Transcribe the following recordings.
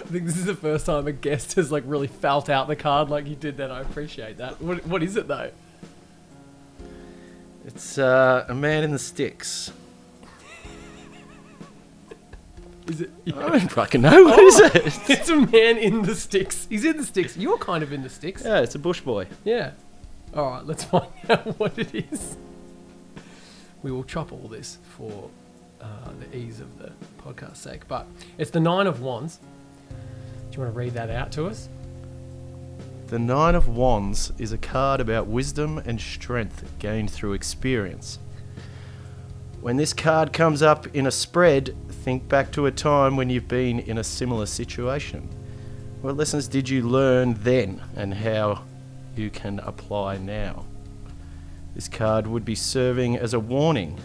I think this is the first time a guest has like really felt out the card like you did. Then I appreciate that. What, what is it though? It's uh, a man in the sticks. Is it? I don't fucking know. What is it? It's a man in the sticks. He's in the sticks. You're kind of in the sticks. Yeah, it's a bush boy. Yeah. All right, let's find out what it is. We will chop all this for uh, the ease of the podcast sake, but it's the Nine of Wands. Do you want to read that out to us? The Nine of Wands is a card about wisdom and strength gained through experience. When this card comes up in a spread, think back to a time when you've been in a similar situation. What lessons did you learn then and how you can apply now? This card would be serving as a warning.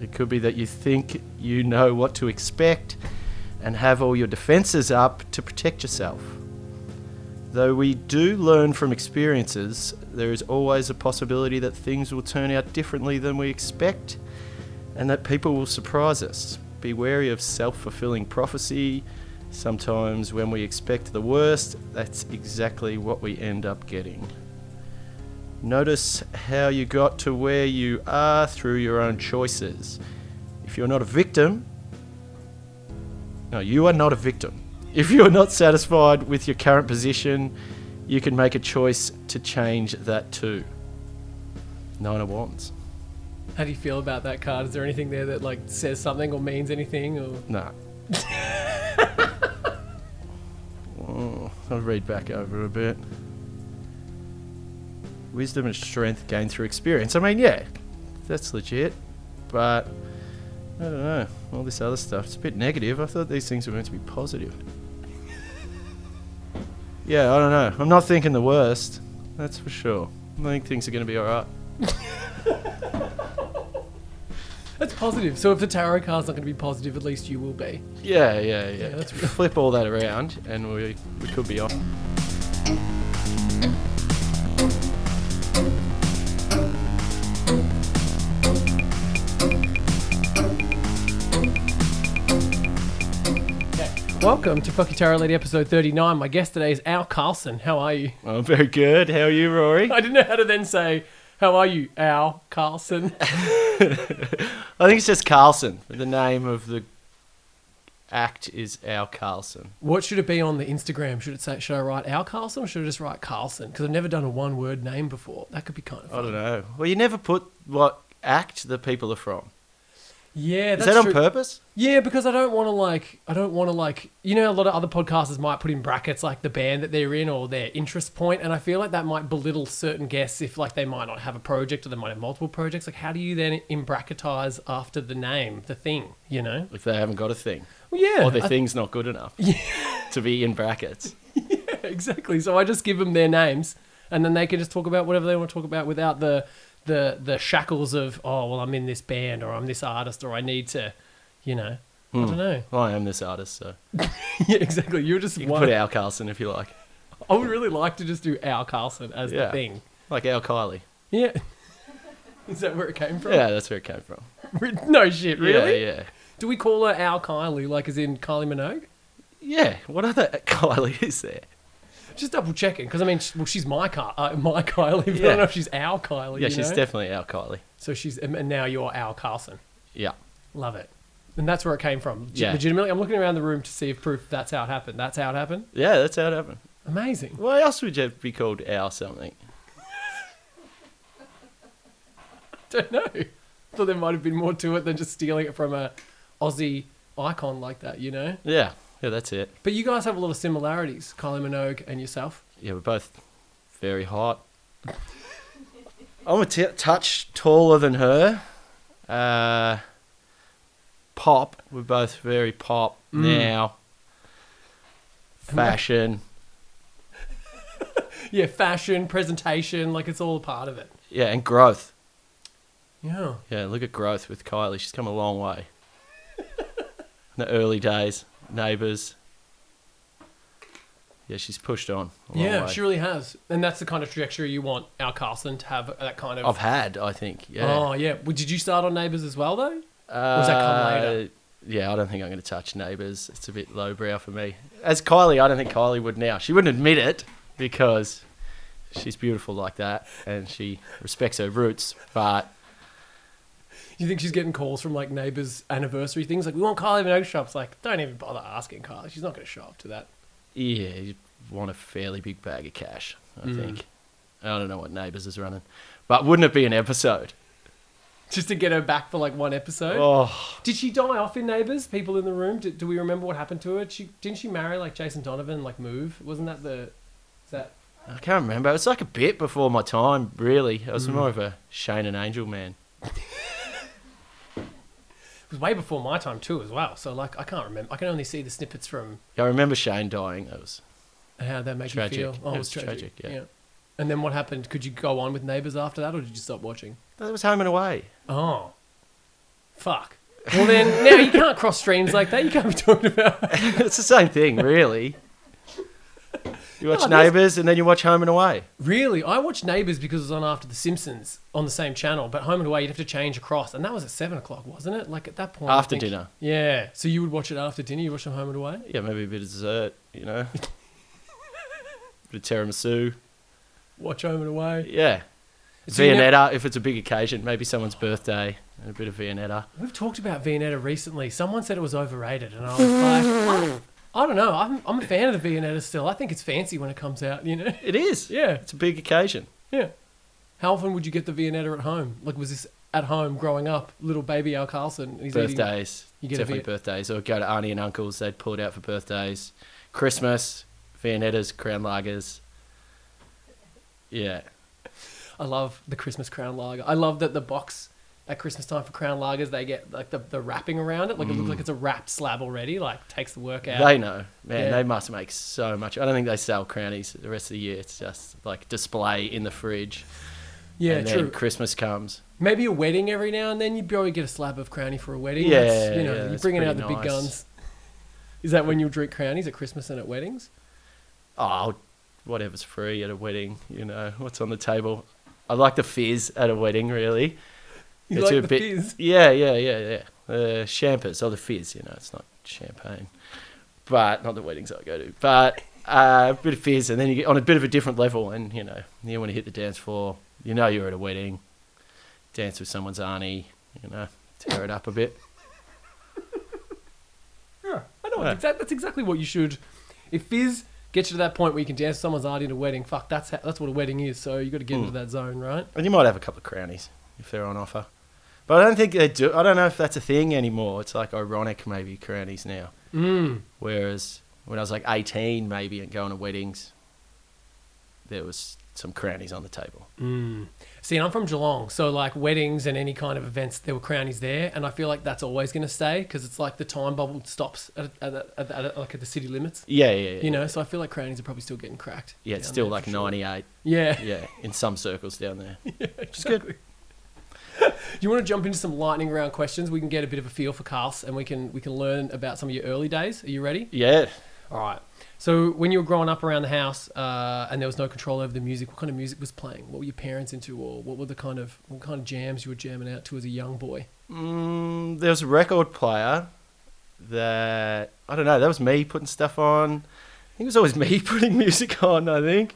It could be that you think you know what to expect and have all your defenses up to protect yourself. Though we do learn from experiences, there is always a possibility that things will turn out differently than we expect and that people will surprise us. Be wary of self fulfilling prophecy. Sometimes, when we expect the worst, that's exactly what we end up getting. Notice how you got to where you are through your own choices. If you're not a victim, no, you are not a victim. If you are not satisfied with your current position, you can make a choice to change that too. Nine of Wands. How do you feel about that card? Is there anything there that like says something or means anything? Or Nah. oh, I'll read back over a bit. Wisdom and strength gained through experience. I mean, yeah, that's legit. But, I don't know. All this other stuff, it's a bit negative. I thought these things were meant to be positive. yeah, I don't know. I'm not thinking the worst. That's for sure. I think things are going to be alright. that's positive. So if the tarot card's not going to be positive, at least you will be. Yeah, yeah, yeah. Yeah, that's Flip all that around, and we, we could be on. Welcome to Fucky Tarot Lady episode 39. My guest today is Al Carlson. How are you? Oh, very good. How are you, Rory? I didn't know how to then say, How are you, Al Carlson? I think it's just Carlson. The name of the act is Al Carlson. What should it be on the Instagram? Should it say, Should I write Al Carlson or should I just write Carlson? Because I've never done a one word name before. That could be kind of I fun. don't know. Well, you never put what act the people are from. Yeah, Is that's that on true. purpose? Yeah, because I don't want to like, I don't want to like, you know, a lot of other podcasters might put in brackets like the band that they're in or their interest point, and I feel like that might belittle certain guests if like they might not have a project or they might have multiple projects. Like, how do you then in bracketize after the name, the thing, you know? If they haven't got a thing. Well, yeah, Or their I- thing's not good enough yeah. to be in brackets. Yeah, exactly. So I just give them their names, and then they can just talk about whatever they want to talk about without the the the shackles of oh well I'm in this band or I'm this artist or I need to, you know, I don't hmm. know. Well, I am this artist, so yeah, exactly. You're just you can one. put Al Carlson if you like. I would really like to just do Al Carlson as Yeah. the thing. Like Al Kylie. Yeah. Is that where it came from? Yeah, that's where it came from. No shit, really? Yeah, yeah. Do we call her Al Kylie, like as in Kylie Minogue? Yeah, what other Kylie is there? Just double checking, because I mean, well, she's my Ky- uh, my Kylie, but I Yeah. don't know if she's our Kylie. Yeah, you she's know? definitely our Kylie. So she's, and now you're our Carlson. Yeah. Love it. And that's where it came from. G- Yeah. Legitimately, I'm looking around the room to see if proof that's how it happened. That's how it happened. Yeah, that's how it happened. Amazing. Why else would you be called our something? Don't know. I Thought there might have been more to it than just stealing it from a Aussie icon like that, you know. Yeah, yeah, that's it. But you guys have a lot of similarities, Kylie Minogue and yourself. Yeah, we're both very hot. I'm a t- touch taller than her. Uh, pop. We're both very pop Mm. now. Fashion. Yeah, fashion, presentation, like it's all a part of it. Yeah, and growth. Yeah. Yeah, look at growth with Kylie. She's come a long way. In the early days, neighbours. Yeah, she's pushed on. Yeah, way. she really has. And that's the kind of trajectory you want our Carlson to have that kind of. I've had, I think. Yeah. Oh, yeah. Well, did you start on Neighbours as well, though? was that come later? Uh, yeah, I don't think I'm going to touch Neighbours. It's a bit lowbrow for me. As Kylie, I don't think Kylie would now. She wouldn't admit it because she's beautiful like that and she respects her roots. But You think she's getting calls from like neighbors' anniversary things like we want Kylie Minogue shops? Like, don't even bother asking Kylie. She's not going to show up to that. yeah, you want a fairly big bag of cash, I Mm. think. I don't know what Neighbours is running. But wouldn't it be an episode? Just to get her back for like one episode. Oh, Did she die off in Neighbours? People in the room. Did, do we remember what happened to her? She didn't she marry like Jason Donovan? Like move? Wasn't that the? Is that? I can't remember. It was like a bit before my time, really. I was Mm. more of a Shane and Angel man. It was way before my time too, as well. So like, I can't remember. I can only see the snippets from Yeah, I remember Shane dying. That was how that make Tragic. you feel. Oh, It it was was tragic. tragic, yeah. And then what happened? Could you go on with Neighbours after that, or did you stop watching? that was home and away. Oh, fuck. Well then, now you can't cross streams like that. You can't be talking about. it's the same thing, really. You watch No, Neighbours and then you watch Home and Away. Really, I watched Neighbours because it was on after The Simpsons on the same channel, but Home and Away you'd have to change across, and that was at seven o'clock, wasn't it? Like at that point. After think- dinner. Yeah. So you would watch it after dinner. You watch Home and Away. Yeah, maybe a bit of dessert, you know. bit of tiramisu. Watch Home and Away. Yeah. So Viennetta, if it's a big occasion, maybe someone's birthday, and a bit of Viennetta. We've talked about Viennetta recently. Someone said it was overrated, and I was like, I, don't know. I'm, I'm a fan of the Viennetta still. I think it's fancy when it comes out. You know. It is. Yeah. It's a big occasion. Yeah. How often would you get the Viennetta at home? Like, was this at home growing up? Little baby Al Carlson. He's eating- birthdays. You get Definitely birthdays. Or go to auntie and uncles, they'd pull it out for birthdays. Christmas, Viennettas, Crown Lagers. Yeah. I love the Christmas Crown Lager. I love that the box at Christmas time for Crown Lagers, they get like the, the wrapping around it. Like it looks like it's a wrapped slab already. Like takes the work out. Mm. They know. Man, Yeah. they must make so much. I don't think they sell crownies the rest of the year. It's just like display in the fridge. yeah, and true. Christmas comes. Maybe a wedding every now and then. You'd probably get a slab of Crownie for a wedding. Yeah, That's, you know, yeah, you're bringing out the pretty big guns. Is that when you drink Crownies at Christmas and at weddings? Oh, whatever's free at a wedding, you know, what's on the table. I like the fizz at a wedding, really. You It's like the bit- fizz? Yeah, yeah, yeah, yeah. The champers or the fizz, you know, it's not champagne. But, not the weddings I go to. But uh, a bit of fizz, and then you get on a bit of a different level, and, you know, you want to hit the dance floor. You know you're at a wedding. Dance with someone's auntie, you know, tear it up a bit. Yeah, I know. Yeah. That's exactly what you should. If fizz gets you to that point where you can dance with someone's auntie at a wedding, fuck, that's how, that's what a wedding is. So you got to get Hmm. into that zone, right? And you might have a couple of crownies if they're on offer. But I don't think they do. I don't know if that's a thing anymore. It's like ironic, maybe, crownies now. Mm. Whereas when I was like 18, maybe, and going to weddings, there was some crownies on the table. Mm. See, I'm from Geelong, so like weddings and any kind of events, there were crownies there, and I feel like that's always going to stay because it's like the time bubble stops at, at, at, at, like at the city limits, Yeah, yeah, yeah. you know. So I feel like crownies are probably still getting cracked. yeah, it's still like for sure. 98. Yeah, Yeah, in some circles down there. yeah, exactly. you want to jump into some lightning round questions? We can get a bit of a feel for Carls, and we can we can learn about some of your early days. Are you ready? Yeah. All right. So when you were growing up around the house uh, and there was no control over the music, what kind of music was playing? What were your parents into, or what were the kind of what kind of jams you were jamming out to as a young boy? Mm, there was a record player that, I don't know, that was me putting stuff on. I think it was always me putting music on, I think.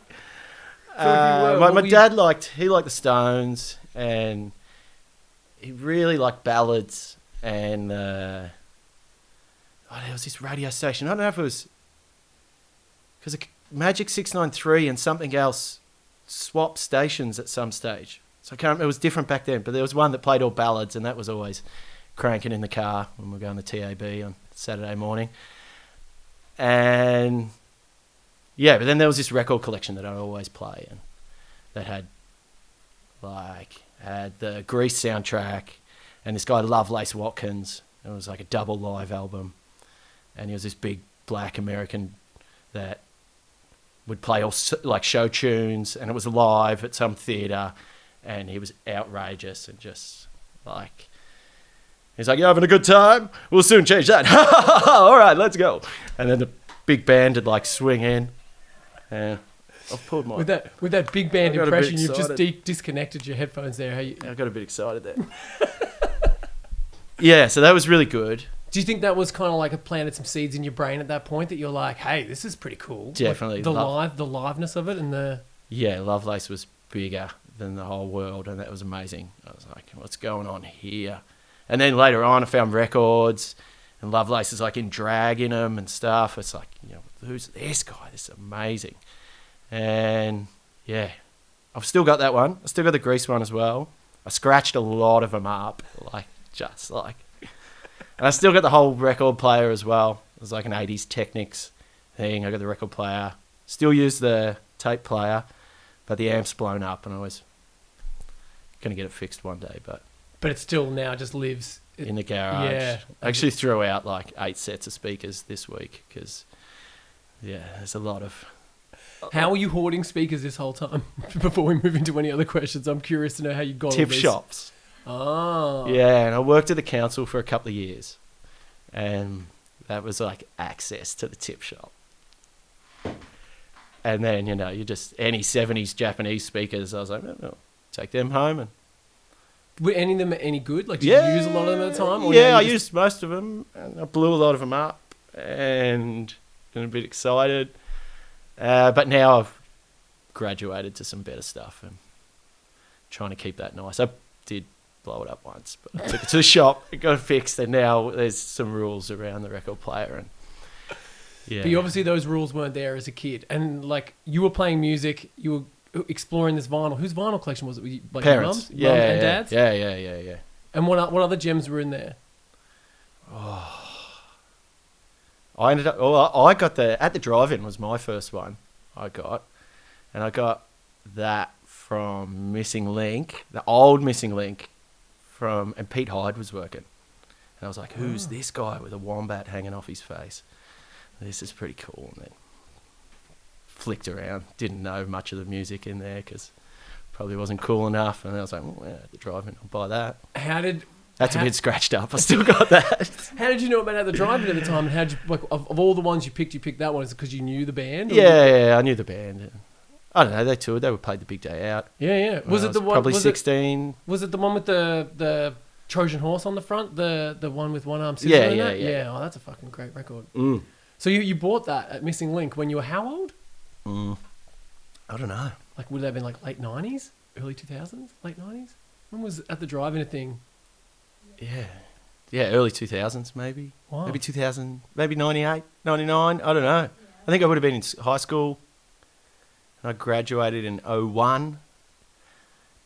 So Uh, were, my my were you- dad liked, he liked the Stones and he really liked ballads and uh, oh, there was this radio station. I don't know if it was because Magic Six Nine Three and something else swapped stations at some stage. So I can't. remember. It was different back then, but there was one that played all ballads, and that was always cranking in the car when we were going to TAB on Saturday morning. And yeah, but then there was this record collection that I always play, and that had like had the Grease soundtrack, and this guy Lovelace Watkins. It was like a double live album, and he was this big black American that would play all like show tunes, and it was live at some theater, and he was outrageous and just like. He's like, "You having a good time? We'll soon change that." all right, let's go. And then the big band would like swing in, and I've pulled my. With that with that big band I got a bit impression, you've just excited. de- disconnected your headphones there. How you, I got a bit excited there. yeah, so that was really good. Do you think that was kind of like a planted some seeds in your brain at that point that you're like, hey, this is pretty cool? Like, Definitely the love- live, the liveness of it, and the Yeah, Lovelace was bigger than the whole world, and that was amazing. I was like, what's going on here? And then later on, I found records, and Lovelace is like in drag in them and stuff. It's like, you know, who's this guy? This is amazing. And yeah, I've still got that one. I still got the Grease one as well. I scratched a lot of them up, like just like. And I still got the whole record player as well. It was like an 80s Technics thing. I got the record player. Still use the tape player, but the amp's blown up, and I was going to get it fixed one day, but but it still now just lives. in the garage. yeah. I actually threw out like eight sets of speakers this week because, yeah, there's a lot of. How are you hoarding speakers this whole time? Before we move into any other questions, I'm curious to know how you got all Tip shops. Oh, Yeah, and I worked at the council for a couple of years, and that was like access to the tip shop. And then you know you just any '70s Japanese speakers. I was like, well, take them home and Were any of them any good? Like, did yeah, you use a lot of them at the time? yeah, I just- used most of them, and I blew a lot of them up, and been a bit excited. Uh, but now I've graduated to some better stuff and trying to keep that nice. I did blow it up once, but I took it to the shop, it got fixed, and now there's some rules around the record player and yeah. But you obviously those rules weren't there as a kid, and like you were playing music, you were exploring this vinyl. Whose vinyl collection was it? Were you, like your Parents, mum's, yeah, Mum yeah, and dad's. yeah, yeah, yeah, yeah. And what what other gems were in there? I ended up. Oh, I I got the at the drive-in was my first one. I got, and I got that from Missing Link, the old Missing Link, from and Pete Hyde was working, and I was like, "Who's Oh. this guy with a wombat hanging off his face? This is pretty cool." And then flicked around, didn't know much of the music in there because probably wasn't cool enough, and I was like, "Well, yeah, the drive-in, I'll buy that." How did That's a bit scratched up. I still got that. How did you know about at the drive-in at the time? And how did you like of, of all the ones you picked, you picked that one? Is it because you knew the band? or- Yeah, yeah, I knew the band. I don't know. They toured. They were played the big day out. yeah, yeah. Was it the one? Probably was it, sixteen. was it the one with the the Trojan horse on the front? The the one with one arm Yeah, yeah, yeah. yeah. Oh, that's a fucking great record. Mm. So you, you bought that at Missing Link when you were how old? Mm. I don't know. Like would that have been like late nineties, early two thousands, late nineties? When was at the drive-in a thing? Yeah, yeah, early two thousands maybe. Wow. Maybe two thousand. Maybe 98, 99. I don't know. I think I would have been in high school. And I graduated in 01.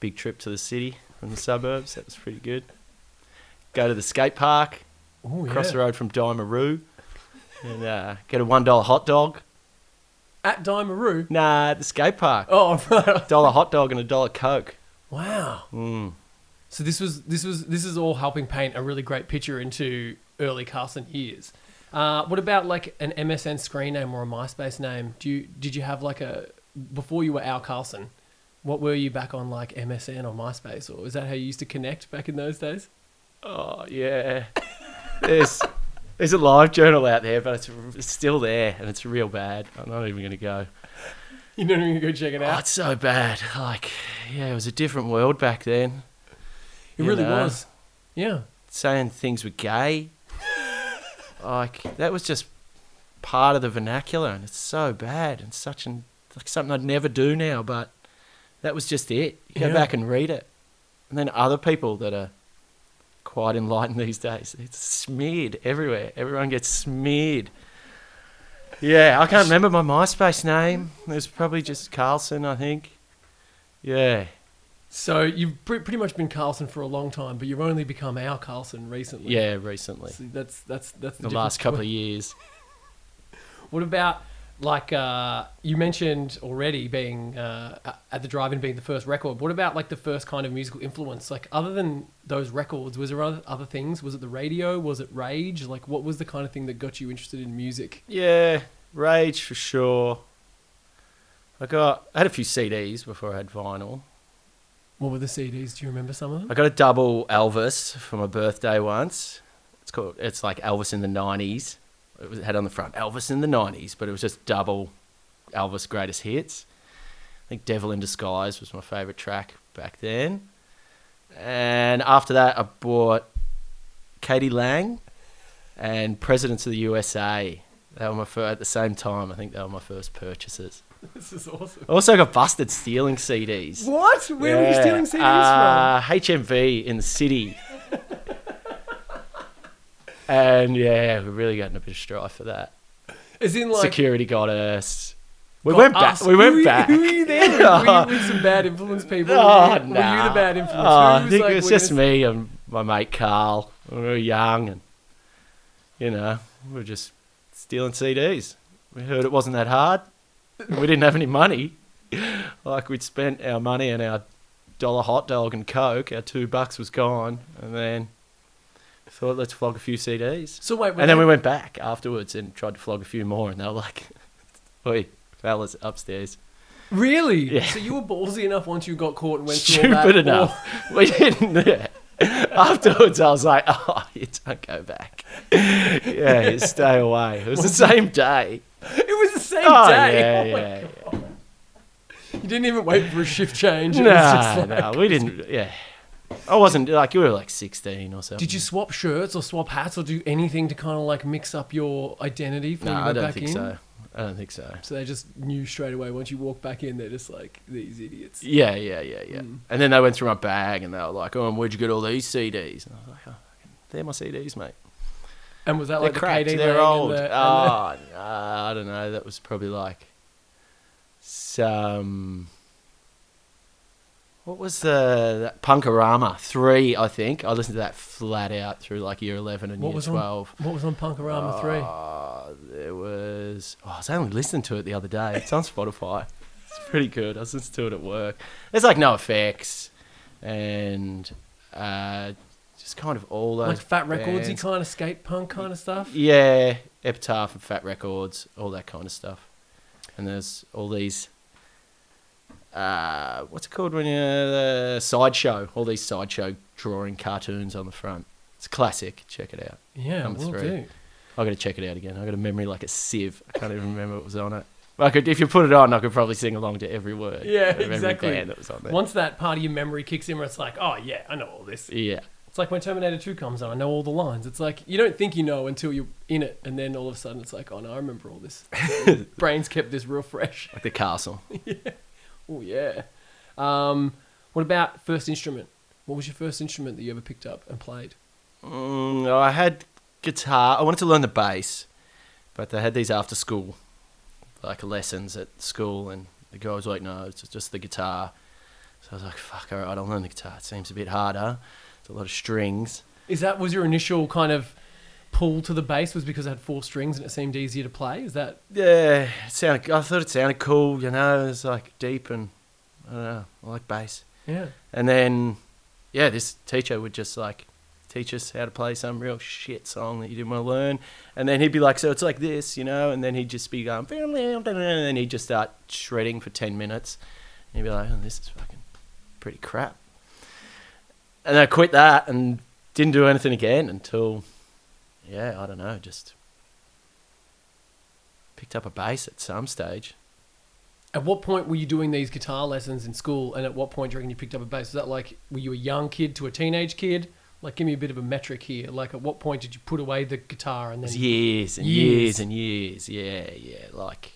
Big trip to the city from the suburbs. That was pretty good. Go to the skate park. Oh yeah. across the road from Dimaroo. And uh, get a one dollar hot dog. At Dimaroo. Nah, at the skate park. Oh right. Dollar hot dog and a dollar coke. wow. Mm. So this was this was this is all helping paint a really great picture into early Carlson years. Uh, what about like an MSN screen name or a MySpace name? Do you did you have like a before you were Al Carlson? What were you back on like MSN or MySpace or is that how you used to connect back in those days? Oh yeah. There's there's a live journal out there, but it's, it's still there and it's real bad. I'm not even gonna go. You don't even gonna go check it Oh, out. it's so bad. Like, yeah, it was a different world back then. It you really know. was. Yeah. Saying things were gay. like that was just part of the vernacular, and it's so bad and such an like something I'd never do now. But that was just it. You go Yeah. back and read it, and then other people that are quite enlightened these days, it's smeared everywhere. Everyone gets smeared. Yeah, I can't remember my MySpace name. It was probably just Carlson, I think. Yeah. So you've pre- pretty much been Carlson for a long time, but you've only become our Carlson recently. Yeah, recently. So that's that's that's The difference last couple of years. What about like uh, you mentioned already being uh, at the drive-in being the first record? What about like the first kind of musical influence? Like other than those records, was there other, other things? Was it the radio? Was it Rage? Like what was the kind of thing that got you interested in music? Yeah, Rage for sure. I got I had a few CDs before I had vinyl. What were the CDs? Do you remember some of them? I got a double Elvis for my birthday once. It's called it's like Elvis in the nineties. It was it had on the front Elvis in the nineties, but it was just double Elvis greatest hits. I think Devil in Disguise was my favourite track back then. And after that I bought KD Lang and Presidents of the USA. They were my fir- at the same time. I think they were my first purchases. This is awesome. I also got busted stealing CDs. What? Where were you Yeah, stealing CDs uh, HMV in the city. and yeah, we really got in a bit of strife for that. from? As in, like, Security got us. We went back. us. We Who went were back. Who were you there with? Were you with some bad influence people? Oh, were, you, were you nah. the bad influence? Oh, I think like, it was we're just gonna- me and my mate Carl. We were young and, you know, we were just stealing CDs. We heard it wasn't that hard. We didn't have any money. Like, we'd spent our money and our dollar hot dog and Coke. Our two bucks was gone. And then thought, let's flog a few CDs. So wait, And then we went back afterwards and tried to flog a few more. And they were like, oi, fellas, upstairs. Really? Yeah. So you were ballsy enough once you got caught and went through all stupid that, enough. We didn't. Yeah. Afterwards, I was like, "Oh, you don't go back. Yeah, you stay away." It was the same day. It was the same Oh day. yeah, Oh yeah. God. You didn't even wait for a shift change. It No, was just like, no, we didn't. Yeah, I wasn't like you were like sixteen or something. Did you swap shirts or swap hats or do anything to kind of like mix up your identity No, you I don't back think in? so. I don't think so. So they just knew straight away once you walk back in, they're just like these idiots. Yeah, yeah, yeah, yeah. Mm. And then they went through my bag and they were like, "Oh, and where'd you get all these CDs?" And I was like, oh, "They're my CDs, mate. And was that They're like the cracked. They're old. The, oh, no, I don't know. That was probably like some. What was the that Punk-O-Rama three? I think I listened to that flat out through like year eleven and What year was twelve. the, what was on Punk-O-Rama three? Uh, there was. Oh, I was only listening to it the other day. It's on Spotify. It's pretty good. I was listening to it at work. There's like no effects, and uh, just kind of all those Like Fat Records, bands. kind of skate punk kind of stuff. Yeah, Epitaph and Fat Records, all that kind of stuff. And there's all these. Uh, what's it called when you uh, sideshow? All these sideshow drawing cartoons on the front. It's a classic. Check it out. Yeah, Number we'll three. do. I got to check it out again. I got a memory like a sieve. I can't even remember what was on it. I could, if you put it on, I could probably sing along to every word. Yeah, every exactly. band that was on there. Once that part of your memory kicks in, where it's like, oh yeah, I know all this. Yeah, It's like when Terminator 2 comes on, I know all the lines. It's like you don't think you know until you're in it, and then all of a sudden it's like, oh no, I remember all this. Brain's kept this real fresh. like the castle. yeah. Oh yeah. Um, what about first instrument? What was your first instrument that you ever picked up and played? Mm, I had guitar. I wanted to learn the bass, but they had these after school, like lessons at school, and the guy was like, "No, it's just the guitar." So I was like, "Fuck, all right, I'll learn the guitar. It seems a bit harder. It's a lot of strings." Is that was your initial kind of pull to the bass? Was because it had four strings and it seemed easier to play? Is that Yeah, it sounded. I thought it sounded cool. You know, it was like deep and I don't know. I like bass. yeah? And then, yeah, this teacher would just like teach us how to play some real shit song that you didn't want to learn. And then he'd be like, so it's like this, you know? And then he'd just be going, and then he'd just start shredding for 10 minutes. And he'd be like, oh, this is fucking pretty crap. And I quit that and didn't do anything again until, yeah, I don't know, just picked up a bass at some stage. At what point were you doing these guitar lessons in school? And at what point do you reckon you picked up a bass? Was that like were you a young kid to a teenage kid? Like, give me a bit of a metric here. Like, at what point did you put away the guitar and It was then years and Years. years. and years. Yeah, yeah. Like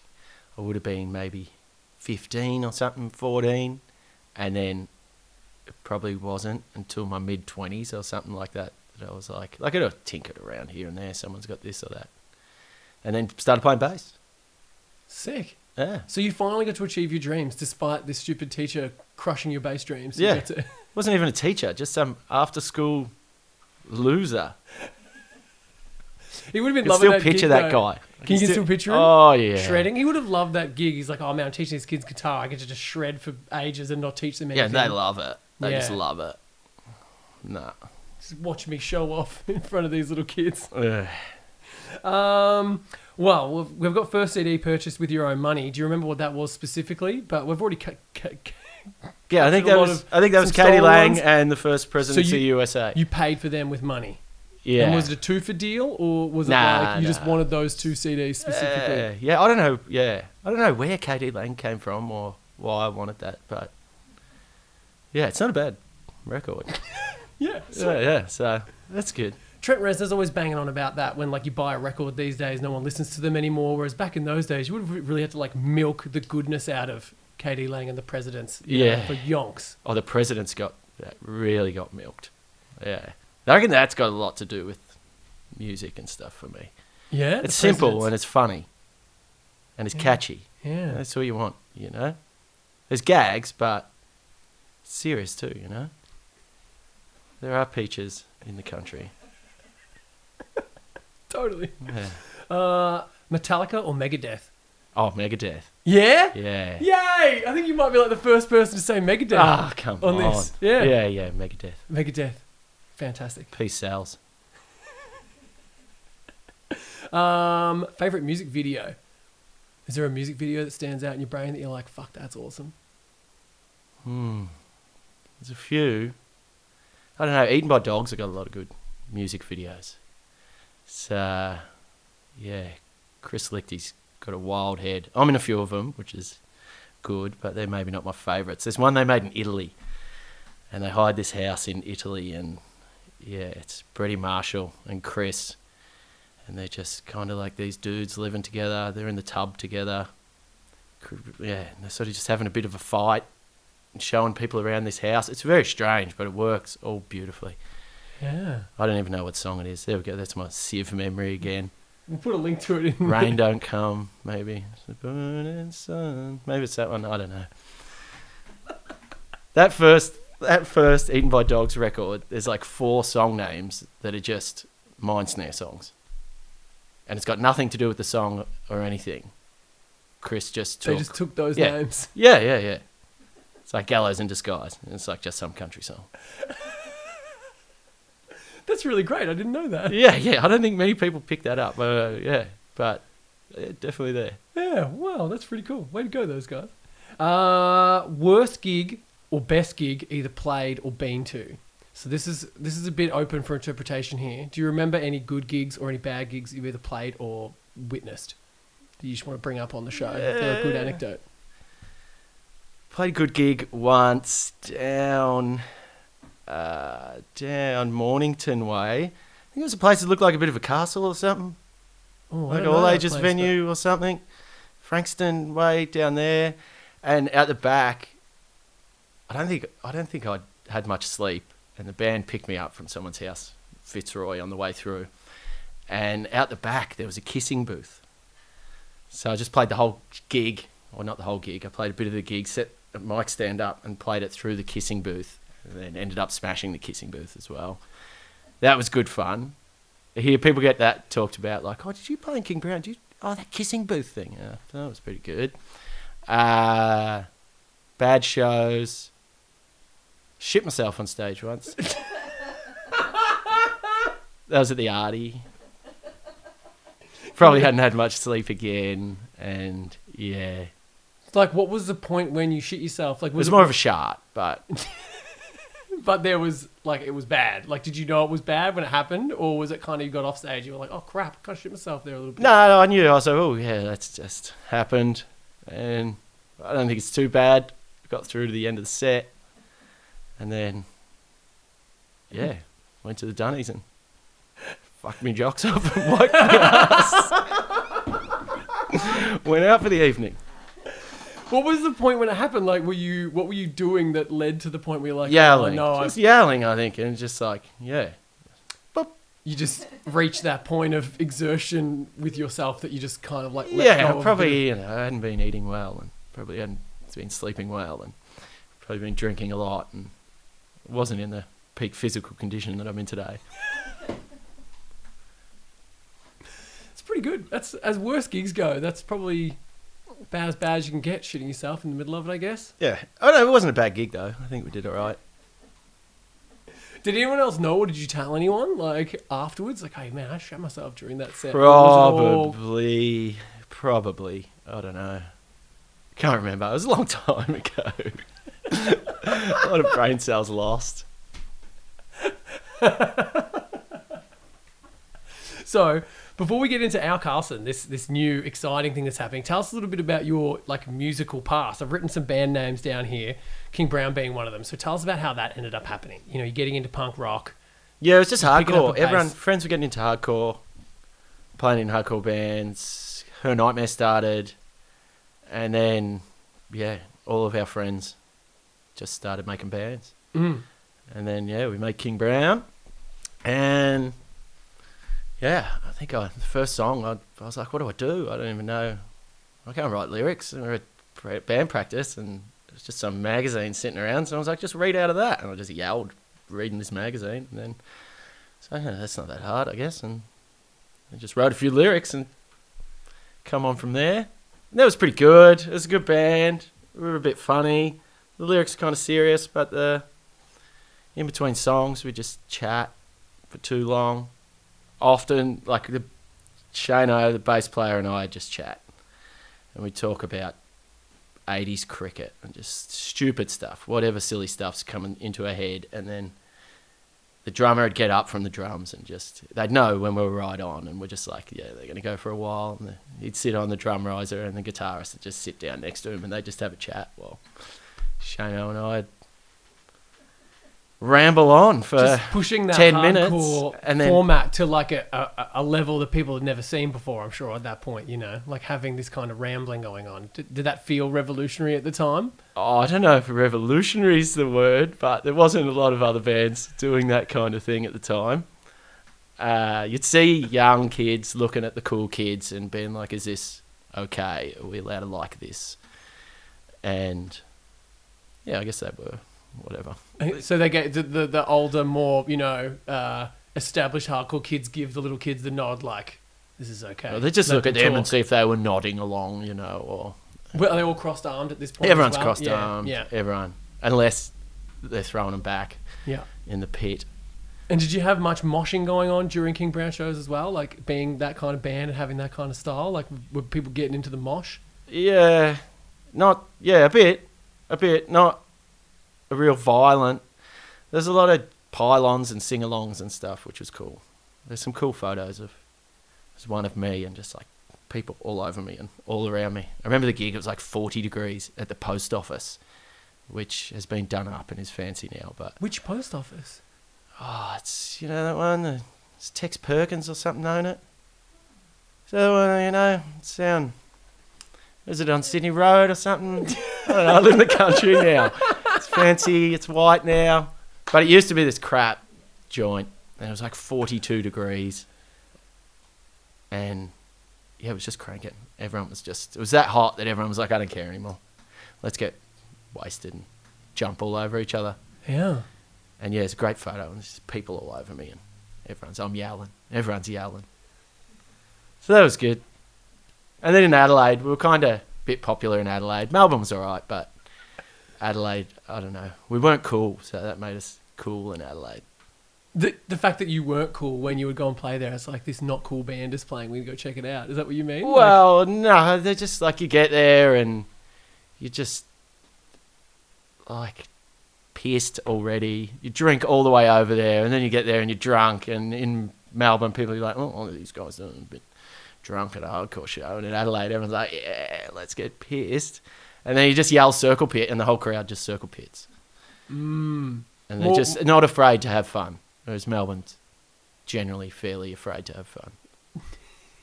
I would have been maybe fifteen or something, fourteen, and then it probably wasn't until my mid twenties or something like that that I was like, like have tinkered around here and there. Someone's got this or that, and then started playing bass. sick? Yeah, So you finally got to achieve your dreams despite this stupid teacher crushing your bass dreams. Yeah. to- wasn't even a teacher, just some after school loser. he would have been I can loving still that picture gig, that though. guy. I Can you still picture him? Oh yeah, Shredding. He would have loved that gig. He's like, oh man, I'm teaching these kids guitar. I get to just shred for ages and not teach them anything. Yeah, they love it. They just love it. Nah. Just watch me show off in front of these little kids. Ugh. Um, well, we've, we've got first CD purchased with your own money. Do you remember what that was specifically? But we've already cut. Yeah, I think that was I think that was KD Lang ones? and the first president So of you- USA. you paid for them with money. yeah. And was it a two for deal or was it Nah, like you just wanted those two CDs specifically? Uh, yeah, I don't know. Yeah, I don't know where KD Lang came from or why I wanted that, but yeah, it's not a bad record. Yeah. so- yeah, yeah. So that's good. Trent Reznor's always banging on about that when like you buy a record these days, no one listens to them anymore. Whereas back in those days, you would have really had to like milk the goodness out of KD Lang and the Presidents. you know, Yeah. for yonks. Oh, the president's got that really got milked. Yeah, I reckon that's got a lot to do with music and stuff for me. Yeah, It's simple Presidents. and it's funny, and it's Yeah. catchy. yeah. That's all you want, you know. There's gags, but serious too, you know. There are peaches in the country. totally. Yeah. Uh, Metallica or Megadeth? Oh, Megadeth. Yeah. Yeah. Yay! I think you might be like the first person to say Megadeth Ah, come on on. this. Yeah. Yeah, yeah, Megadeth. Megadeth. Fantastic. Peace sells. Um, favorite music video? Is there a music video that stands out in your brain that you're like, fuck, that's awesome? Hmm. There's a few. I don't know. Eaten by Dogs have got a lot of good music videos. So, yeah, Chris Lichty's got a wild head. I'm in a few of them, which is good, but they're maybe not my favourites. There's one they made in Italy, and they hired this house in Italy, and yeah, it's Freddie Marshall and Chris, and they're just kind of like these dudes living together. They're in the tub together. Yeah, they're sort of just having a bit of a fight showing people around this house. It's very strange, but it works all beautifully. Yeah. I don't even know what song it is. There we go. That's my sieve memory again. We'll put a link to it in Rain don't come. Maybe It's the burning sun. Maybe it's that one. I don't know. That first, that first Eaten by Dogs record. There's like four song names that are just Mindsnare songs, and it's got nothing to do with the song or anything. Chris just took. They just took those Yeah. names. Yeah, yeah, yeah. It's like Gallows in Disguise. It's like just some country song. That's really great. I didn't know that. Yeah, yeah. I don't think many people pick that up. Uh, yeah, but uh, definitely there. Yeah, wow, that's pretty cool. Way to go, those guys. Uh, worst gig or best gig either played or been to. So this is this is a bit open for interpretation here. Do you remember any good gigs or any bad gigs you've either played or witnessed that you just want to bring up on the show? They're a good anecdote. Played a good gig once down, uh, down Mornington Way. I think it was a place that looked like a bit of a castle or something, Oh, like don't all ages place, but- venue or something. Frankston Way down there, and out the back. I don't think I don't think I had much sleep, and the band picked me up from someone's house, Fitzroy, on the way through, and out the back there was a kissing booth. So I just played the whole gig, or not the whole gig. I played a bit of the gig, set mic stand up, and played it through the kissing booth, and then ended up smashing the kissing booth as well. That was good fun. I hear people get that talked about, like, "Oh, did you play in King Brown? Did you, oh, that kissing booth thing. Yeah, that was pretty good. Uh, bad shows. Shit myself on stage once. that was at the Artie. Probably hadn't had much sleep again, and yeah, Like, what was the point when you shit yourself? Like, it was was more of a shot, but but there was like it was bad. Like, did you know it was bad when it happened, or was it kind of you got off stage? You were like, oh crap, I kind of shit myself there a little bit. no, no, I knew. I was like, oh yeah, that's just happened, and I don't think it's too bad. Got through to the end of the set, and then yeah, went to the Dunnies and fucked me jocks up and wiped my ass. Went out for the evening. What was the point when it happened? Like, were you what were you doing that led to the point where you're like, yelling, Oh, no, just I, yelling. I think, and just like yeah, you just reached that point of exertion with yourself that you just kind of like let yeah. go of Probably you know I hadn't been eating well and probably hadn't been sleeping well and probably been drinking a lot and wasn't in the peak physical condition that I'm in today. It's pretty good. That's as worst gigs go. That's probably about as bad as you can get shooting yourself in the middle of it, I guess. Yeah. Oh no, it wasn't a bad gig though. I think we did all right. Did anyone else know, or did you tell anyone like afterwards? Like, hey man, I shot myself during that set. Probably, probably. I don't know. Can't remember. It was a long time ago. a lot of brain cells lost. So, before we get into our Carlson, this this new exciting thing that's happening, tell us a little bit about your like musical past. I've written some band names down here, King Brown being one of them. So tell us about how that ended up happening. You know, you're getting into punk rock. Yeah, it was just hardcore. Everyone, friends were getting into hardcore, playing in hardcore bands. Her Nightmare started, and then, yeah, all of our friends just started making bands. Mm. And then, yeah, we made King Brown. And, yeah, I think I, the first song, I, I was like, what do I do? I don't even know. I can't write lyrics. And we were at band practice, and there's just some magazine sitting around. So I was like, just read out of that. And I just yelled, reading this magazine. And then, so yeah, that's not that hard, I guess. And I just wrote a few lyrics and come on from there. And that was pretty good. It was a good band. We were a bit funny. The lyrics are kind of serious, but the in between songs we just chat for too long. Often, like the Shano, the bass player, and I just chat, and we talk about 80s cricket and just stupid stuff, whatever silly stuff's coming into our head, and then the drummer would get up from the drums and just they'd know when we were right on, and we're just like, yeah, they're gonna go for a while, and he'd sit on the drum riser, and the guitarist would just sit down next to him, and they'd just have a chat. Well, Shano and I'd ramble on for Just pushing that 10 hardcore minutes, and then- format to like a, a, a level that people had never seen before. I'm sure at that point, you know, like having this kind of rambling going on. Did, did that feel revolutionary at the time? oh, I don't know if revolutionary is the word, but there wasn't a lot of other bands doing that kind of thing at the time. Uh, you'd see young kids looking at the cool kids and being like, "Is this okay? Are we allowed to like this?" And yeah, I guess they were whatever. So they get the, the, the older, more you know, uh, established hardcore kids give the little kids the nod, like this is okay. They just Let look at them and see if they were nodding along, you know, or Well, are they all crossed armed at this point? as everyone's well? crossed yeah, armed. Yeah, Everyone, unless they're throwing them back yeah. in the pit. And did you have much moshing going on during King Brown shows as well? Like being that kind of band and having that kind of style? Like were people getting into the mosh? Yeah, not yeah, a bit, a bit, not real violent. There's a lot of pylons and sing-alongs and stuff, which was cool. There's some cool photos of. There's one of me and just like people all over me and all around me. I remember the gig; it was like 40 degrees at the post office, which has been done up and is fancy now. But Which post office? oh, it's you know that one. It's Tex Perkins or something, own it. So uh, you know, it's down. Is it on Sydney Road or something? I don't know. I live in the country now. Fancy. It's white now, but it used to be this crap joint, and it was like 42 degrees, and yeah, it was just cranking. Everyone was just. It was that hot that everyone was like, I don't care anymore. Let's get wasted and jump all over each other. Yeah. And yeah, it's a great photo, and there's people all over me, and everyone's I'm yelling, everyone's yelling. So that was good. And then in Adelaide, we were kind of a bit popular in Adelaide. Melbourne was alright, but Adelaide, I don't know, we weren't cool, so that made us cool in Adelaide. The the fact that you weren't cool when you would go and play there, it's like this not cool band is playing. We go check it out. Is that what you mean? Like- Well, no, they're just like you get there and you just like pissed already. You drink all the way over there, and then you get there and you're drunk. And in Melbourne, people are like, "Oh, these guys are a bit drunk at a hardcore show." And in Adelaide, everyone's like, "Yeah, let's get pissed." And then you just yell "circle pit," and the whole crowd just circle pits. Mm. And they're Well- just not afraid to have fun. Whereas Melbourne's generally fairly afraid to have fun.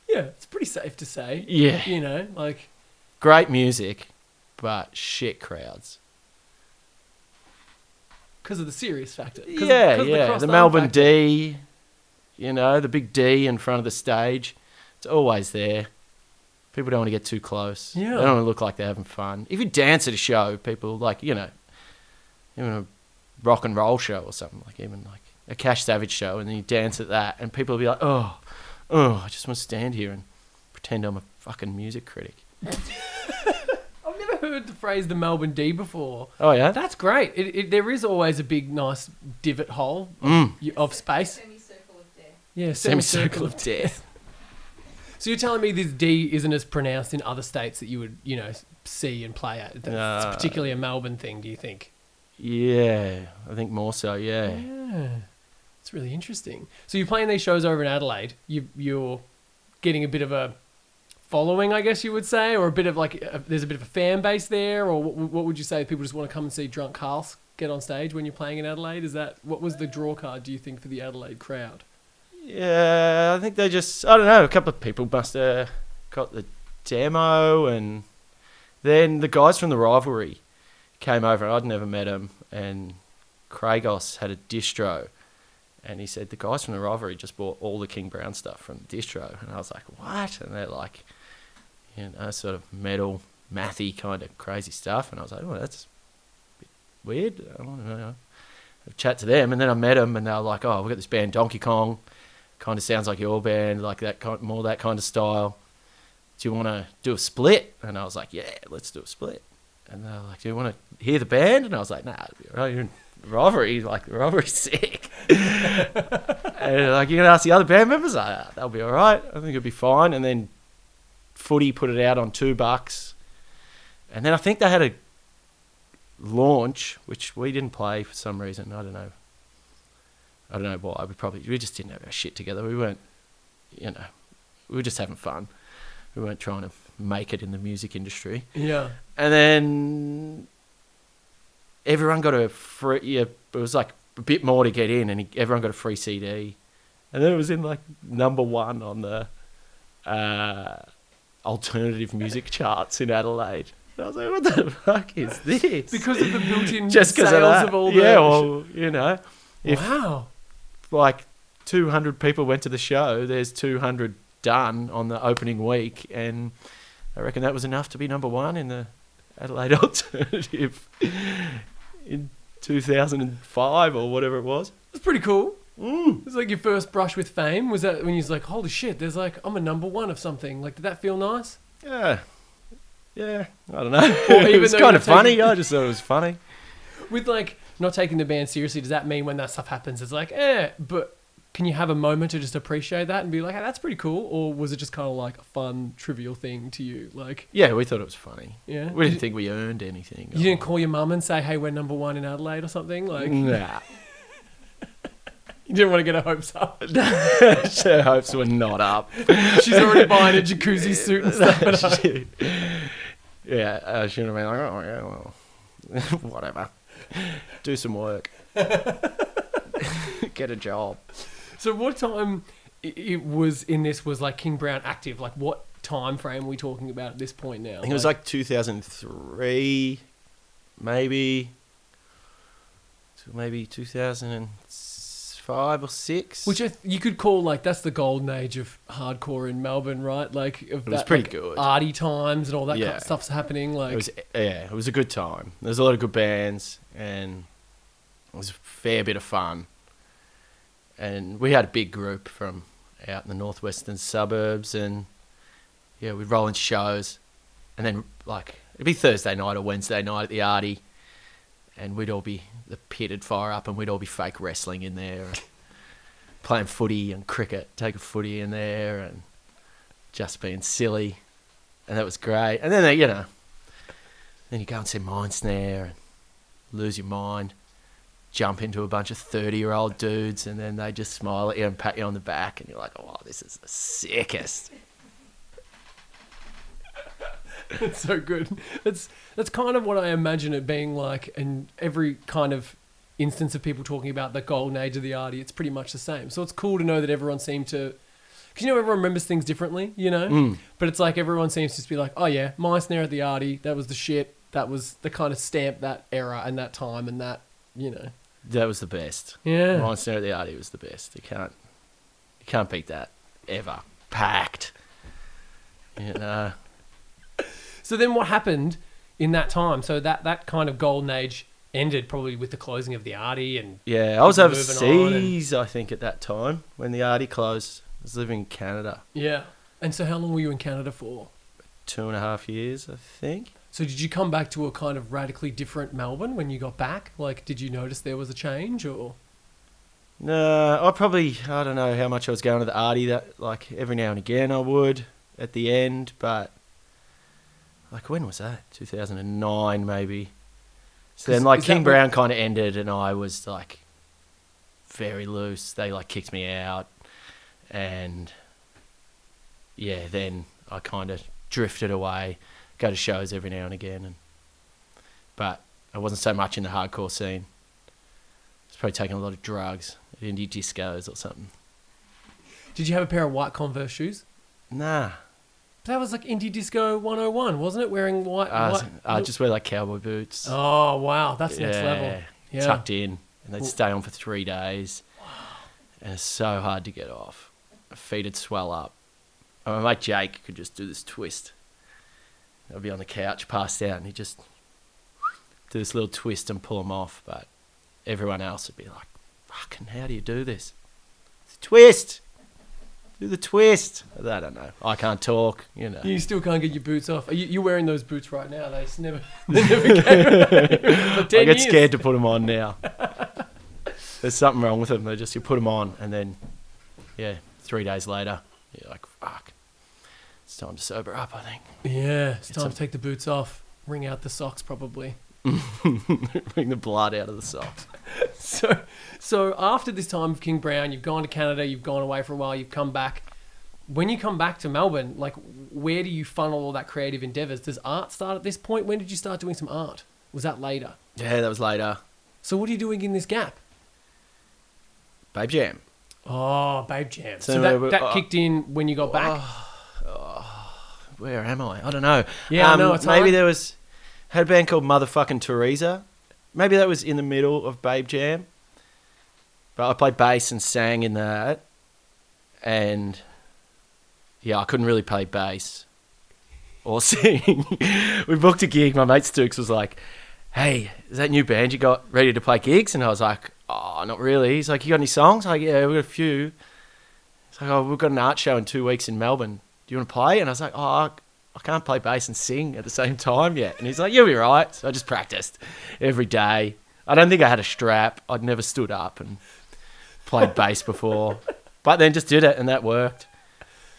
Yeah, it's pretty safe to say. Yeah. You know, like Great music, but shit crowds. because of the serious factor. 'Cause- yeah, 'cause yeah. The arm Melbourne factor. D, you know, the big D in front of the stage. It's always there. People don't want to get too close. Yeah. They don't want to look like they're having fun. If you dance at a show, people like, you know, even a rock and roll show or something, like even like a Cash Savage show, and then you dance at that, and people will be like, oh, oh, I just want to stand here and pretend I'm a fucking music critic. I've never heard the phrase the Melbourne D before. Oh, yeah? That's great. It, it, there is always a big, nice divot hole of, Mm. of space. Semicircle of death. Yeah, Semicircle of death. So you're telling me this D isn't as pronounced in other states that you would, you know, see and play at? That's No. particularly a Melbourne thing, do you think? Yeah, I think more so, yeah. Yeah, it's really interesting. So you're playing these shows over in Adelaide. You you're getting a bit of a following, I guess you would say, or a bit of like a, there's a bit of a fan base there, or what, what would you say? People just want to come and see drunk Carl get on stage when you're playing in Adelaide? Is that what was the draw card? Do you think for the Adelaide crowd? Yeah, I think they just, I don't know, a couple of people must have got the demo, and then the guys from the rivalry came over. I'd never met them, and Cragos had a distro, and he said the guys from the rivalry just bought all the King Brown stuff from the distro, and I was like, what? And they're like, you know, sort of metal, mathy kind of crazy stuff, and I was like, oh, that's weird. I don't know. Chat to them, and then I met them, and they were like, "Oh, we got this band Donkey Kong, kind of sounds like your band, like that kind, more that kind of style. Do you want to do a split?" And I was like, "Yeah, let's do a split." And they were like, "Do you want to hear the band?" And I was like, "Nah, it'll be all right. You're like rivalry's sick." and like, "You gonna ask the other band members?" I, ah, that'll be all right. I think it'll be fine. And then Footy put it out on two bucks, and then I think they had a launch, which we didn't play for some reason. I don't know. I don't know why. We probably we just didn't have our shit together. We weren't, you know, we were just having fun. We weren't trying to make it in the music industry. Yeah. And then everyone got a free. Yeah, it was like a bit more to get in, and everyone got a free CD. And then it was in like number one on the uh, alternative music charts in Adelaide. And I was like, what the fuck is this? Because of the built-in just sales of, of all the yeah, well, you know, if wow. Like 200 people went to the show, there's 200 done on the opening week, and I reckon that was enough to be number one in the Adelaide Alternative in 2005 or whatever it was. It's pretty cool. Mm. It's like your first brush with fame. Was that when you was like, holy shit, there's like, I'm a number one of something. Like, did that feel nice? Yeah, yeah. I don't know. It was kind of funny. taking- I just thought it was funny. With like, not taking the band seriously, does that mean when that stuff happens, it's like, eh, but can you have a moment to just appreciate that and be like, hey, that's pretty cool? Or was it just kind of like a fun, trivial thing to you? Like, Yeah, we thought it was funny. yeah. We didn't think we earned anything. you didn't call your mum and say, hey, we're number one in Adelaide or something? Like, Nah. you didn't want to get her hopes up. Her hopes were not up. She's already buying a jacuzzi suit and stuff. home. yeah, uh, she would have been like, oh, yeah, well, whatever. Do some work. Get a job. So what time it was in this was like King Brown active? Like what time frame are we talking about at this point now? I think it was like 2003, maybe, maybe 2005 or 6. which I th- you could call like that's the golden age of hardcore in Melbourne, right? Like of It was that, pretty like, good. arty times and all that kind of stuff's happening. Like it was, yeah, it was a good time. There's a lot of good bands, and it was a fair bit of fun. And we had a big group from out in the northwestern suburbs, and yeah, we'd roll into shows, and then like it'd be Thursday night or Wednesday night at the Arty, and we'd all be the pit fire up, and we'd all be fake wrestling in there, playing footy and cricket, take a footy in there, and just being silly, and that was great. And then you know, then you go and see Mindsnare and lose your mind, jump into a bunch of 30 year old dudes, and then they just smile at you and pat you on the back, and you're like, oh, this is the sickest. it's so good. That's that's kind of what I imagine it being like, and every kind of instance of people talking about the golden age of the arty, it's pretty much the same. So it's cool to know that everyone seemed to. Because you know everyone remembers things differently, you know. Mm. But it's like everyone seems to just be like, oh yeah, Mindsnare at the arty, that was the shit. That was the kind of stamp that era and that time and that, you know. That was the best. Yeah. Snare at the Arty was the best. You can't, you can't beat that ever. Packed. You know, So then what happened in that time? So that that kind of golden age ended probably with the closing of the arty and yeah, I was overseas, I think, at that time when the Arty closed. I was living in Canada. yeah. And so how long were you in Canada for? Two and a half years, I think. So did you come back to a kind of radically different Melbourne when you got back? Like did you notice there was a change or No, I probably I don't know how much I was going to the arty that like every now and again I would at the end, but like when was that? Two thousand and nine maybe. So then like King Brown kind of ended and I was like very loose. They like kicked me out and yeah, then I kind of drifted away, go to shows every now and again and but I wasn't so much in the hardcore scene. I was probably taking a lot of drugs at indie discos or something. Did you have a pair of white Converse shoes? Nah, That was like indie disco 101, wasn't it? Wearing white. I, white I just wear like cowboy boots. Oh wow, that's next level. Yeah. tucked in, and they'd stay on for three days. And it's so hard to get off. My feet would swell up. And my mate Jake could just do this twist. I'd be on the couch, passed out, and he'd just do this little twist and pull them off. But everyone else would be like, "Fucking, how do you do this? It's a twist. Do the twist." I don't know. I can't talk. You know. You still can't get your boots off. Are you, you're wearing those boots right now. They never, they never came. I get years. scared to put them on now. There's something wrong with them. They just you put them on, and then, yeah, three days later, you're like, fuck, it's time to sober up. I think. Yeah, it's It's time a- to take the boots off. Wring out the socks, probably. Bring the blood out of the socks. So, so after this time of King Brown, you've gone to Canada, you've gone away for a while, you've come back. When you come back to Melbourne, like, where do you funnel all that creative endeavors? Does art start at this point? When did you start doing some art? Was that later? Yeah, that was later. So, what are you doing in this gap? Babe Jam. Oh, Babe Jam. So, So that, that uh, kicked in when you got back. Where am I? I don't know. Yeah, um, it's maybe there was had a band called Motherfucking Teresa. Maybe that was in the middle of Babe Jam. But I played bass and sang in that, and yeah, I couldn't really play bass or sing. we booked a gig. My mate Stooks was like, "Hey, is that new band you got ready to play gigs?" And I was like, "Oh, not really." He's like, "You got any songs?" I'm like, "Yeah, we got a few." He's like, "Oh, we've got an art show in two weeks in Melbourne. Do you want to play?" And I was like, "Oh, I I can't play bass and sing at the same time yet." And he's like, "You'll be right." So I just practiced every day. I don't think I had a strap. I'd never stood up and played bass before, but then just did it, and that worked.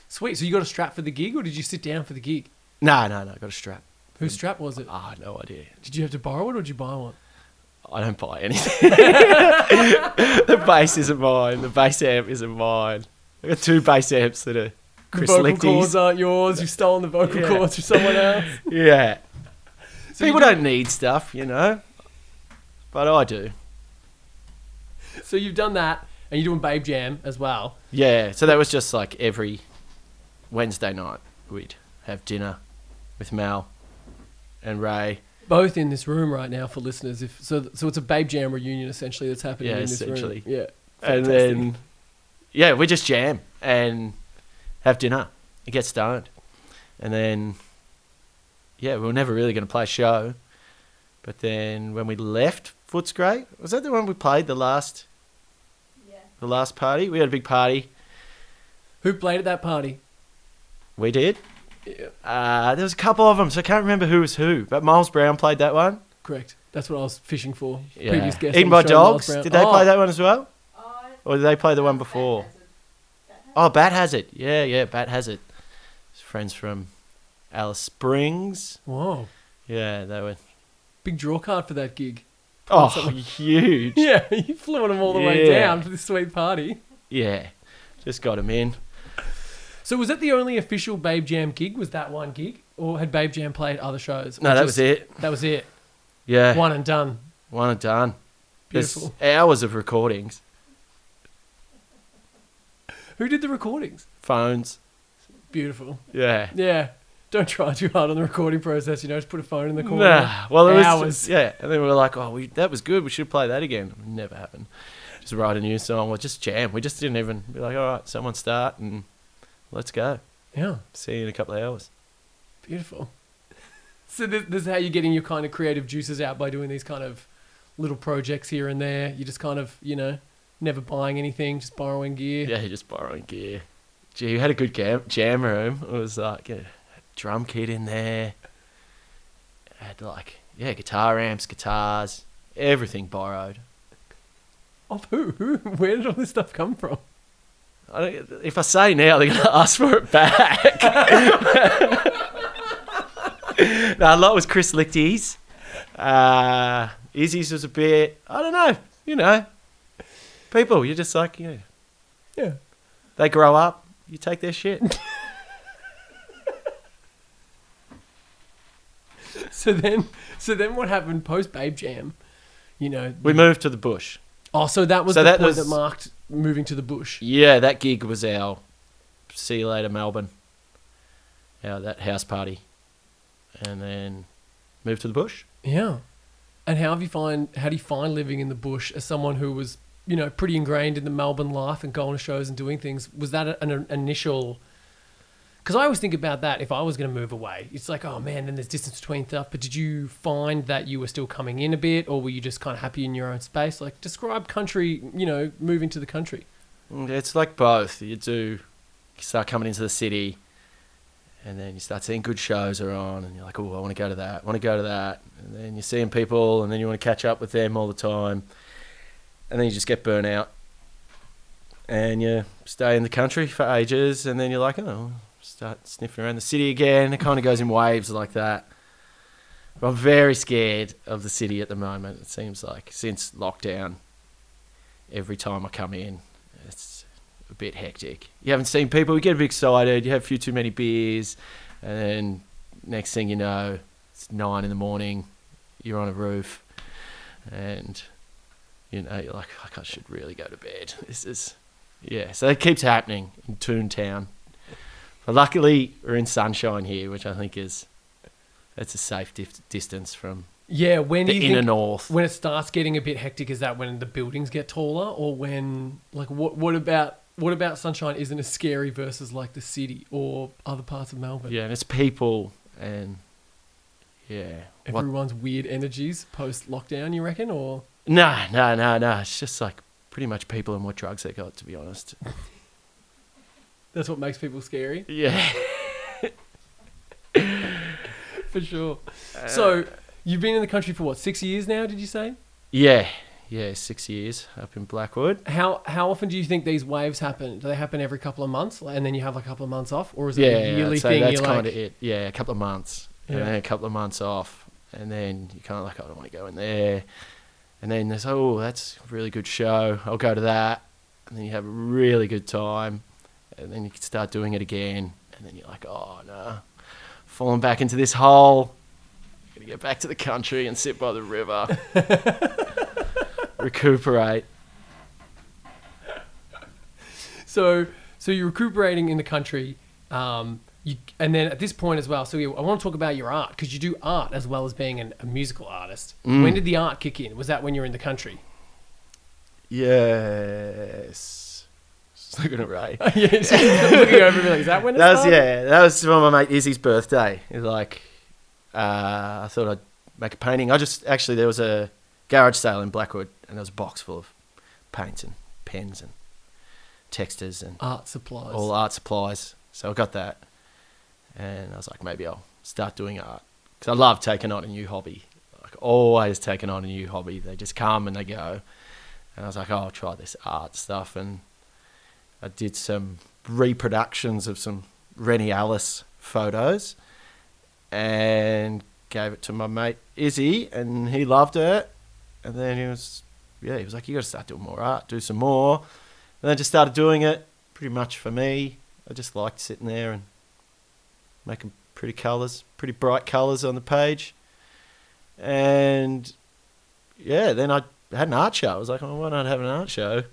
Sweet. So, you got a strap for the gig, or did you sit down for the gig? No, no, no, I got a strap. Whose strap was it? Ah, no idea. Did you have to borrow it, or did you buy one? I don't buy anything. the bass isn't mine. The bass amp isn't mine. I got two bass amps that are Chris the vocal Lichty's. cords aren't yours. You've stolen the vocal Yeah. cords from someone else. Yeah. So People don't need stuff, you know. But I do. So you've done that, and you're doing Babe Jam as well. Yeah. So that was just like every Wednesday night we'd have dinner with Mal and Ray. Both in this room right now for listeners. If so, so it's a Babe Jam reunion essentially that's happening Yeah, in this essentially. room. Yeah, And then yeah, we just jam and have dinner and get stoned. And then yeah, we were never really going to play a show. But then when we left Footscray, was that the one we played the last Yeah. the last party? We had a big party. who played at that party? We did. Yeah, Uh, there was a couple of them, so I can't remember who was who. But Miles Brown played that one. correct. That's what I was fishing for. Yeah. Previous guest. Eaten on by the show, Miles Dogs. Did they Oh, play that one as well? Oh, Or did they play the one before? Bad Hazard. Bad Hazard? Oh, Bat has it. Yeah, yeah, Bat has it. His friends from Alice Springs. Whoa, Yeah, they were. big draw card for that gig. Oh, something. huge. Yeah, you flew them all the way down for this sweet party. Yeah, just got him in. So was that the only official Babe Jam gig? Was that one gig, or had Babe Jam played other shows? No, that just- was it. That was it. Yeah, One and done. one and done. Beautiful. There's hours of recordings, Who did the recordings? phones. Beautiful. Yeah. Yeah. Don't try too hard on the recording process. You know, just put a phone in the corner. Nah. Well, it was Hours. yeah, and then we were like, oh, we, that was good. We should play that again. Never happened. Just write a new song or just jam. We just didn't even be like, all right, someone start and let's go. Yeah. See you in a couple of hours. Beautiful. So this, this is how you're getting your kind of creative juices out by doing these kind of little projects here and there. You just kind of, you know, never buying anything, just borrowing gear. Yeah, just borrowing gear. Gee, you had a good jam, jam room. It was like a drum kit in there. Had like yeah, guitar amps, guitars, everything borrowed. Of who? Who? Where did all this stuff come from? I don't, if I say now, they're gonna ask for it back. no, a lot was Chris Lichty's. Uh, Izzy's was a bit. I don't know. You know, people. You're just like know, Yeah. they grow up. You take their shit. So then, so then what happened post Babe Jam? You know, we moved to the bush. Oh, so that was So the that point was- that marked moving to the bush. Yeah, that gig was our see you later Melbourne. Our that house party, and then moved to the bush. Yeah. And how have you find how do you find living in the bush as someone who was you know pretty ingrained in the Melbourne life and going to shows and doing things? Was that an, an initial? Because I always think about that if I was going to move away, it's like oh man, then there's distance between stuff. But did you find that you were still coming in a bit, or were you just kind of happy in your own space? Like describe country, you know, moving to the country. Mm, It's like both. You do start coming into the city, and then you start seeing good shows are on, and you're like, oh, I want to go to that, I want to go to that, and then you're seeing people, and then you want to catch up with them all the time, and then you just get burnt out, and you stay in the country for ages, and then you're like, oh, start sniffing around the city again. It kind of goes in waves like that. But I'm very scared of the city at the moment. It seems like since lockdown, every time I come in, it's a bit hectic. You haven't seen people, you get a bit excited, you have a few too many beers, and then next thing you know, it's nine in the morning, you're on a roof, and you know, you're like, "Fuck, I should really go to bed. This is, yeah. So it keeps happening in Toontown. But luckily, we're in sunshine here, which I think is, that's a safe dif- distance from Yeah, when do the inner north. when it starts getting a bit hectic? Is that when the buildings get taller, or when like what what about what about Sunshine isn't as scary versus like the city or other parts of Melbourne? Yeah, and it's people and yeah. What? Everyone's weird energies post lockdown, you reckon, or No, no, no, no. It's just like pretty much people and what drugs they got, to be honest. that's what makes people scary Yeah. for sure. Uh, so you've been in the country for what six years now? Did you say? yeah, yeah, six years up in Blackwood. How how often do you think these waves happen? Do they happen every couple of months, and then you have a couple of months off, or is it Yeah, a yearly so thing? that's kind like, of it. Yeah, a couple of months, Yeah. and then a couple of months off, and then you kind of like, I don't want to go in there, and then they say, oh, that's a really good show. I'll go to that, and then you have a really good time, and then you can start doing it again, and then you're like, oh no, falling back into this hole. I'm going to get back to the country and sit by the river, recuperate. So, so you're recuperating in the country, um, you, and then at this point as well. So, I want to talk about your art because you do art as well as being an, a musical artist. Mm. When did the art kick in? Was that when you were in the country? Yes. Just looking at Ray. yeah, looking over be like, is that when it that was started? yeah. That was my mate Izzy's birthday. It was like uh, I thought I'd make a painting. I just actually there was a garage sale in Blackwood, and there was a box full of paints and pens and textures and Art supplies. all art supplies. So I got that, and I was like, maybe I'll start doing art because I love taking on a new hobby. Like always taking on a new hobby. They just come and they go, and I was like, oh, I'll try this art stuff, and I did some reproductions of some Rennie Ellis photos, and gave it to my mate Izzy, and he loved it, and then he was, yeah, he was like, you got to start doing more art, do some more. And I just started doing it pretty much for me. I just liked sitting there and making pretty colours, pretty bright colours on the page. And yeah, then I had an art show. I was like, oh, why not have an art show?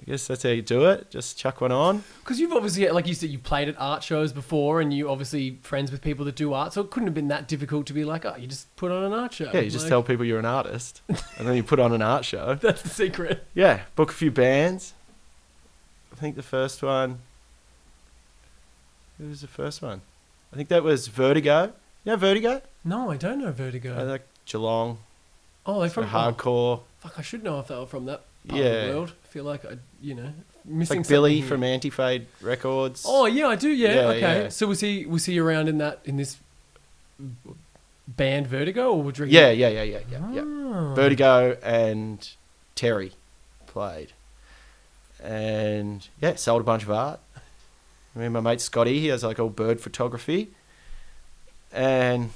I guess that's how you do it. Just chuck one on. Because you've obviously, like you said, you've played at art shows before, and you obviously friends with people that do art, so it couldn't have been that difficult to be like, oh, you just put on an art show. Yeah, you just Like, tell people you're an artist, and then you put on an art show. That's the secret. Yeah, book a few bands. I think the first one. Who was the first one? I think that was Vertigo. You know Vertigo? No, I don't know Vertigo. Uh, like Geelong. oh, they're from hardcore. Oh, fuck, I should know if they were from that part Yeah. of the world. I feel like I, you know, missing like Billy from here. Anti-Fade Records. Oh yeah, I do. Yeah, Yeah, okay. yeah. So was he was he around in that in this band Vertigo or would you yeah, yeah, yeah, yeah, yeah, yeah. Ah. Vertigo and Terry played, and yeah, sold a bunch of art. I mean, my mate Scotty, he has like all bird photography, and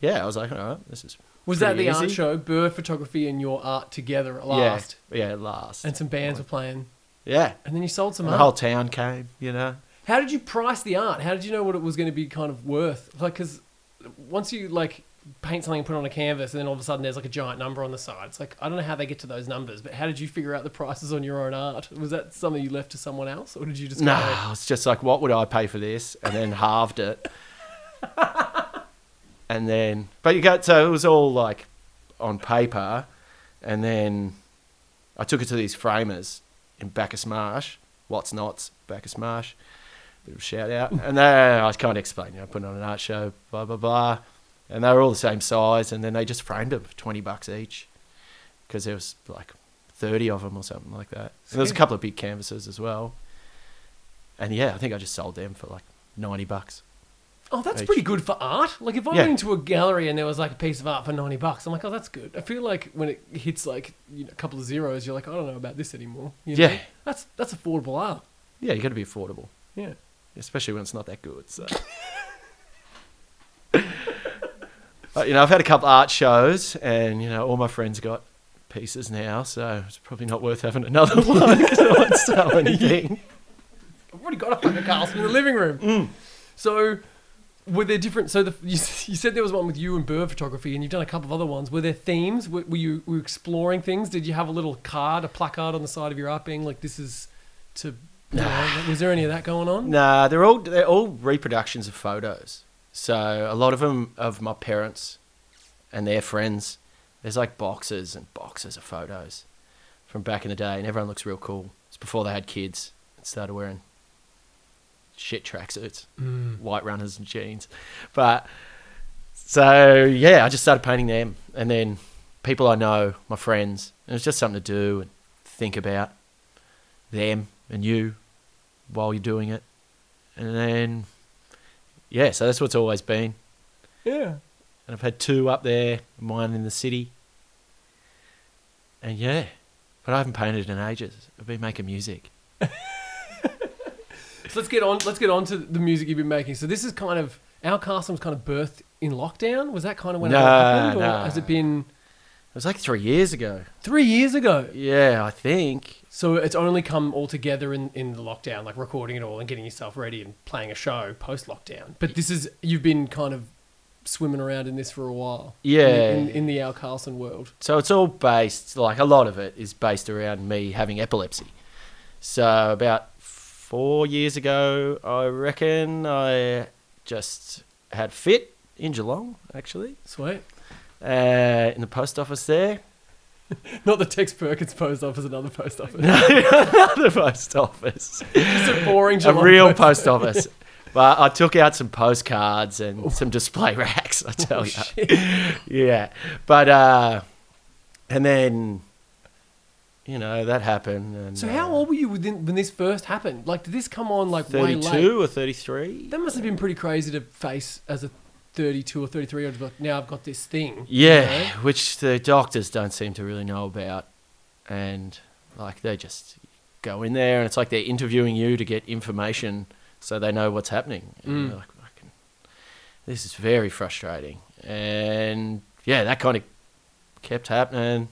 yeah, I was like, all right, this is Was that the art show, bird photography and your art together at last? Yeah, yeah, last. And some bands were playing, yeah, and then you sold some and the whole town came. You know, How did you price the art? How did you know what it was going to be kind of worth? Like, because once you like paint something and put it on a canvas, and then all of a sudden there's like a giant number on the side. It's like I don't know how they get to those numbers, but how did you figure out the prices on your own art? Was that something you left to someone else, or did you just No, it's just like, what would I pay for this? And then halved it. and then, but you got, so it was all like on paper. And then I took it to these framers in Bacchus Marsh, What's Nots, Bacchus Marsh. Bit of a shout out. And then I was kind of explaining, you know, putting on an art show, blah, blah, blah. And they were all the same size. And then they just framed them for 20 bucks each because there was like 30 of them or something like that. And there was a couple of big canvases as well. And yeah, I think I just sold them for like 90 bucks. Oh, that's Each. pretty good for art. Like if I Yeah. went into a gallery and there was like a piece of art for ninety bucks, I'm like, oh, that's good. I feel like when it hits like you know, a couple of zeros, you're like, I don't know about this anymore. You know? Yeah. that's that's affordable art. Yeah, you got to be affordable, Yeah. especially when it's not that good. So. but, you know, I've had a couple art shows, and you know, all my friends got pieces now, so it's probably not worth having another one because I won't sell anything. I've already got a fucking castle in the living room. Mm. So, were there different? So, the, you, you said there was one with you and bird photography, and you've done a couple of other ones. Were there themes? Were, were you were exploring things? Did you have a little card, a placard on the side of your art, being like, "This is to"? You know, was there any of that going on? Nah, they're all they're all reproductions of photos. So a lot of them of my parents and their friends. There's like boxes and boxes of photos from back in the day, and everyone looks real cool. It's before they had kids and started wearing shit tracksuits, Mm. white runners and jeans. But so yeah, I just started painting them, and then people I know, my friends. And it was just something to do and think about them and you while you're doing it. And then, yeah, so that's what's always been. Yeah. And I've had two up there, one in the city. And yeah, but I haven't painted in ages. I've been making music. So let's get on. Let's get on to the music you've been making. So this is kind of our castle was kind of birthed in lockdown. Was that kind of when it happened, or nah. has it been It was like three years ago. three years ago? Yeah, I think. So it's only come all together in, in the lockdown, like recording it all and getting yourself ready and playing a show post lockdown. But this is you've been kind of swimming around in this for a while. Yeah. In, in the Al Carlson world. So it's all based, like a lot of it is based around me having epilepsy. So about four years ago, I reckon, I just had fit in Geelong, actually, Sweet. uh, in the post office there. Not the Tex Perkins post office, another post office. another post office. Just a boring a Geelong real post office. But I took out some postcards and some display racks, I tell Oh, you. shit. Yeah. But, uh, and then, you know, that happened. And, So how uh, old were you within, when this first happened? Like, did this come on like way late? 32 or 33? That must have been pretty crazy to face as a 32 or 33 year old. Now I've got this thing. you Yeah, know? which the doctors don't seem to really know about. And, like, they just go in there and it's like they're interviewing you to get information so they know what's happening. And Mm. you're like, this is very frustrating. And, yeah, that kind of kept happening.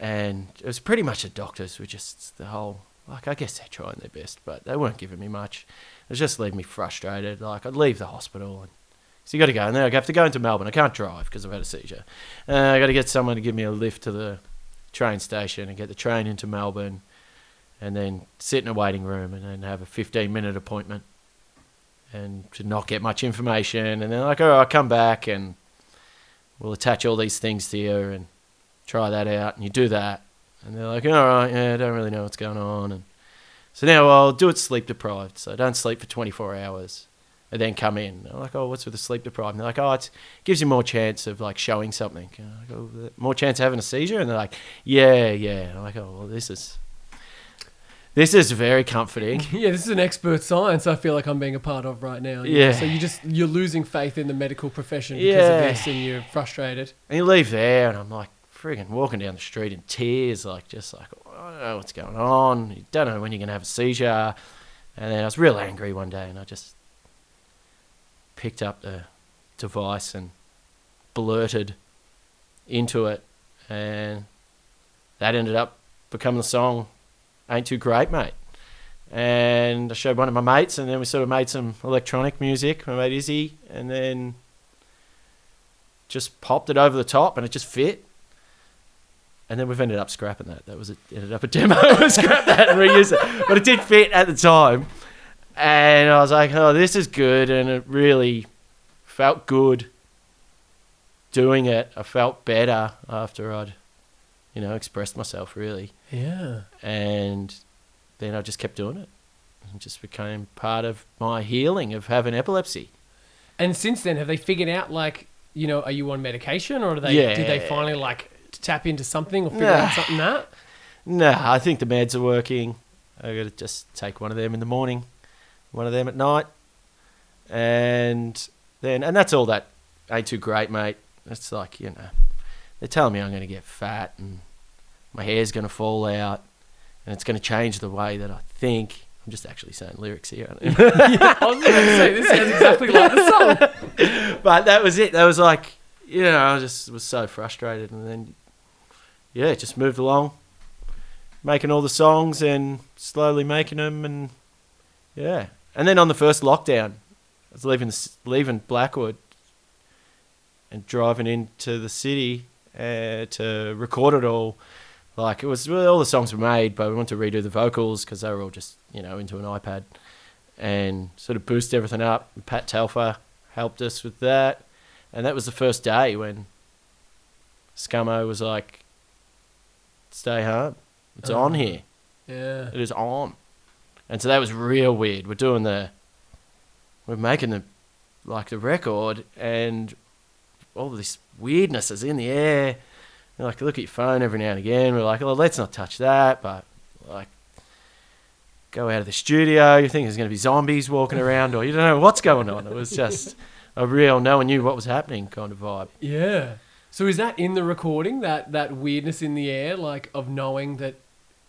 And it was pretty much the doctors were just the whole, like, I guess they're trying their best, but they weren't giving me much. It just leaving me frustrated. Like, I'd leave the hospital and so you got to go, and then I have to go into Melbourne. I can't drive because I've had a seizure. Uh, I got to get someone to give me a lift to the train station and get the train into Melbourne, and then sit in a waiting room and then have a 15 minute appointment, and to not get much information. And then like, oh, I'll come back and we'll attach all these things to you and try that out. And you do that, and they're like, all right, yeah, I don't really know what's going on. And so now I'll do it sleep deprived. So I don't sleep for 24 hours and then come in. I'm like, oh, what's with the sleep deprived? And they're like, oh, it gives you more chance of like showing something. Like, oh, more chance of having a seizure? And they're like, yeah, yeah. I'm like, oh, well, this is this is very comforting. Yeah, this is an expert science. I feel like I'm being a part of right now. you know? Yeah. So you just you're losing faith in the medical profession because Yeah. of this, and you're frustrated. And you leave there, and I'm like, friggin' walking down the street in tears, like just like oh, I don't know what's going on. You don't know when you're gonna have a seizure. And then I was real angry one day, and I just picked up the device and blurted into it, and that ended up becoming the song "Ain't Too Great, Mate." And I showed one of my mates, and then we sort of made some electronic music. My mate Izzy, and then just popped it over the top and it just fit. And then we've ended up scrapping that. That was it. Ended up a demo. we scrapped that and reused it, but it did fit at the time. And I was like, "Oh, this is good," and it really felt good doing it. I felt better after I'd, you know, expressed myself really, Yeah. and then I just kept doing it. It just became part of my healing of having epilepsy. And since then, have they figured out like you know, are you on medication or do they Yeah. did they finally like tap into something or figure Nah. out something that? Nah, I think the meds are working. I got to just take one of them in the morning, one of them at night, and then and that's all. That ain't too great, mate. It's like you know, they're telling me I'm going to get fat and my hair's going to fall out, and it's going to change the way that I think. I'm just actually saying lyrics here, I? yeah, I was about to say this sounds exactly like the song. but that was it. That was like, you know, I just was so frustrated, and then, yeah, just moved along, making all the songs and slowly making them, and yeah, and then on the first lockdown, I was leaving leaving Blackwood and driving into the city uh, to record it all. Like it was well, all the songs were made, but we wanted to redo the vocals because they were all just you know into an iPad, and sort of boost everything up. Pat Telfer helped us with that, and that was the first day when Scummo was like, "Stay home, it's on Uh. here, Yeah. it is on," and so that was real weird. We're doing the, we're making the, like the record, and all this weirdness is in the air. Like look at your phone every now and again. We're like, "Oh, let's not touch that," but like. Go out of the studio. You think there's going to be zombies walking around, or you don't know what's going on. It was just a real no one knew what was happening kind of vibe. Yeah. So is that in the recording that that weirdness in the air, like of knowing that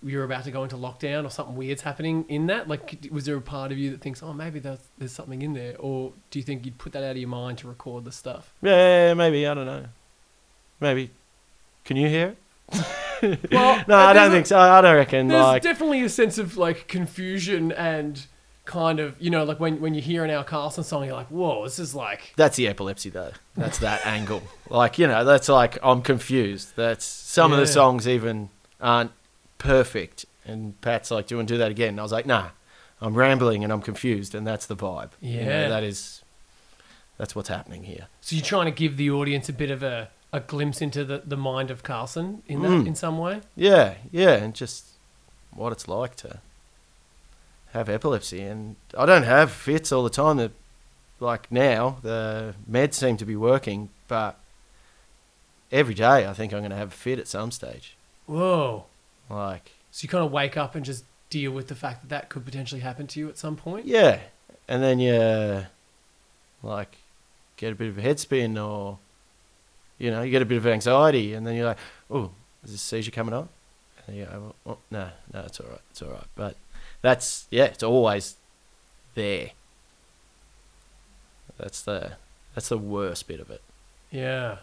you're about to go into lockdown or something weird's happening in that? Like, was there a part of you that thinks, oh, maybe there's, there's something in there, or do you think you'd put that out of your mind to record the stuff? Yeah, maybe I don't know. Maybe can you hear it? Well, No, I don't a- think so. I don't reckon. There's Like, definitely a sense of like confusion and kind of you know like when when you hear an Al Carlson song, you're like, whoa, this is like that's the epilepsy though. That's that angle. Like you know, that's like I'm confused. That's some of the songs even aren't perfect. And Pat's like, "Do you want to do that again?" And I was like, "Nah, I'm rambling and I'm confused, and that's the vibe. You know, Yeah. that is that's what's happening here. so you're trying to give the audience a bit of a a glimpse into the, the mind of Carlson in that Mm. in some way. Yeah, yeah, and just what it's like to have epilepsy. And I don't have fits all the time. That like now the meds seem to be working, but every day I think I'm going to have a fit at some stage. Whoa. Like So you kind of wake up and just deal with the fact that that could potentially happen to you at some point. yeah, and then you like get a bit of a head spin or you know you get a bit of anxiety, and then you're like, oh, is this seizure coming on? And you go, oh, oh no, no, it's all right, it's all right. But that's yeah, it's always there. That's the that's the worst bit of it. Yeah.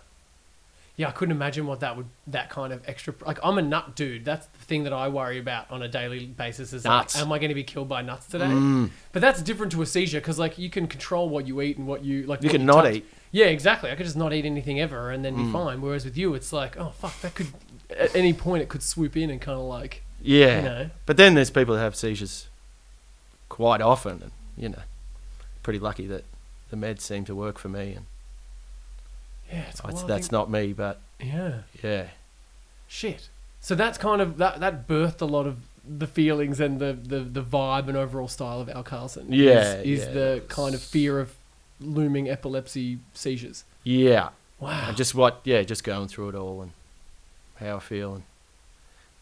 Yeah, I couldn't imagine what that would that kind of extra like I'm a nut dude. That's the thing that I worry about on a daily basis is Nuts. like am I going to be killed by nuts today? Mm. But that's different to a seizure cuz like you can control what you eat and what you like You can not touch. eat. Yeah, exactly. I could just not eat anything ever and then be Mm. fine. Whereas with you it's like, oh fuck, that could at any point it could swoop in and kind of like, Yeah, you know. but then there's people that have seizures quite often, and you know, pretty lucky that the meds seem to work for me, and Yeah, it's that's, that's not me. But Yeah. yeah, Shit. So that's kind of that that birthed a lot of the feelings and the the, the vibe and overall style of Al Carlson. is- Yeah, is, yeah, the kind of fear of looming epilepsy seizures. yeah, Wow. and just what, yeah, just going through it all and how I feel, and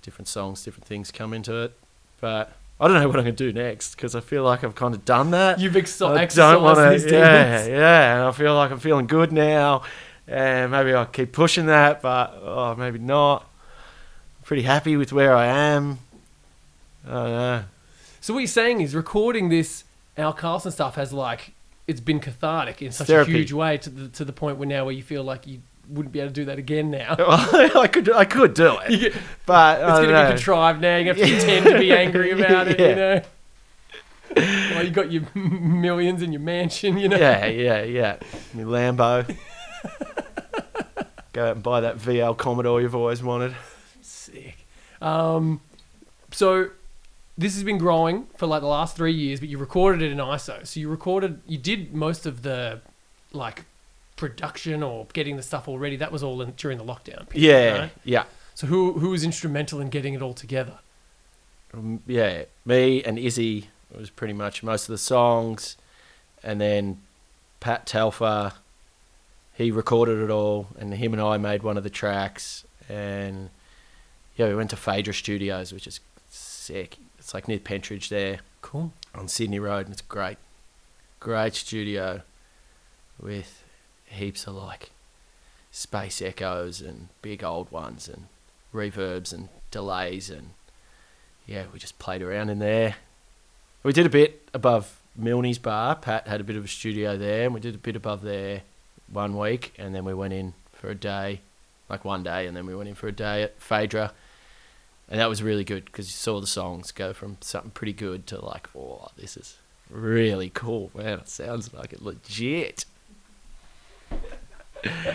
different songs, different things come into it. But I don't know what I'm gonna do next because I feel like I've kind of done that. You've exo- I exercised don't want these to. demons. Yeah, yeah. And I feel like I'm feeling good now, and maybe I'll keep pushing that, but oh, maybe not. I'm Pretty happy with where I am. I don't know. So what you're saying is recording this Al Carlson stuff has like it's been cathartic in such Therapy. a huge way to the to the point where now where you feel like you wouldn't be able to do that again now. I could, I could do it, get- but it's going to be contrived now. You have to pretend to be angry about it, you know. Well, you got your millions in your mansion, you know. Yeah, yeah, yeah. My Lambo. Go out and buy that VL Commodore you've always wanted. Sick. Um, so this has been growing for like the last three years, but you recorded it in ISO. So you recorded, you did most of the like production or getting the stuff all ready. That was all in, during the lockdown. period, Yeah, right? yeah. So who who was instrumental in getting it all together? Um, yeah, me and Izzy was pretty much most of the songs, and then Pat Telfer, he recorded it all, and him and I made one of the tracks, and yeah, we went to Phaedra Studios, which is sick. It's like near Pentridge there Cool. on Sydney Road, and it's great, great studio with heaps of like space echoes and big old ones and reverbs and delays and yeah, we just played around in there. We did a bit above Milne's bar. Pat had a bit of a studio there, and we did a bit above there one week, and then we went in for a day, like one day, and then we went in for a day at Phaedra, and that was really good because you saw the songs go from something pretty good to like, oh, this is really cool, man. It sounds like it legit.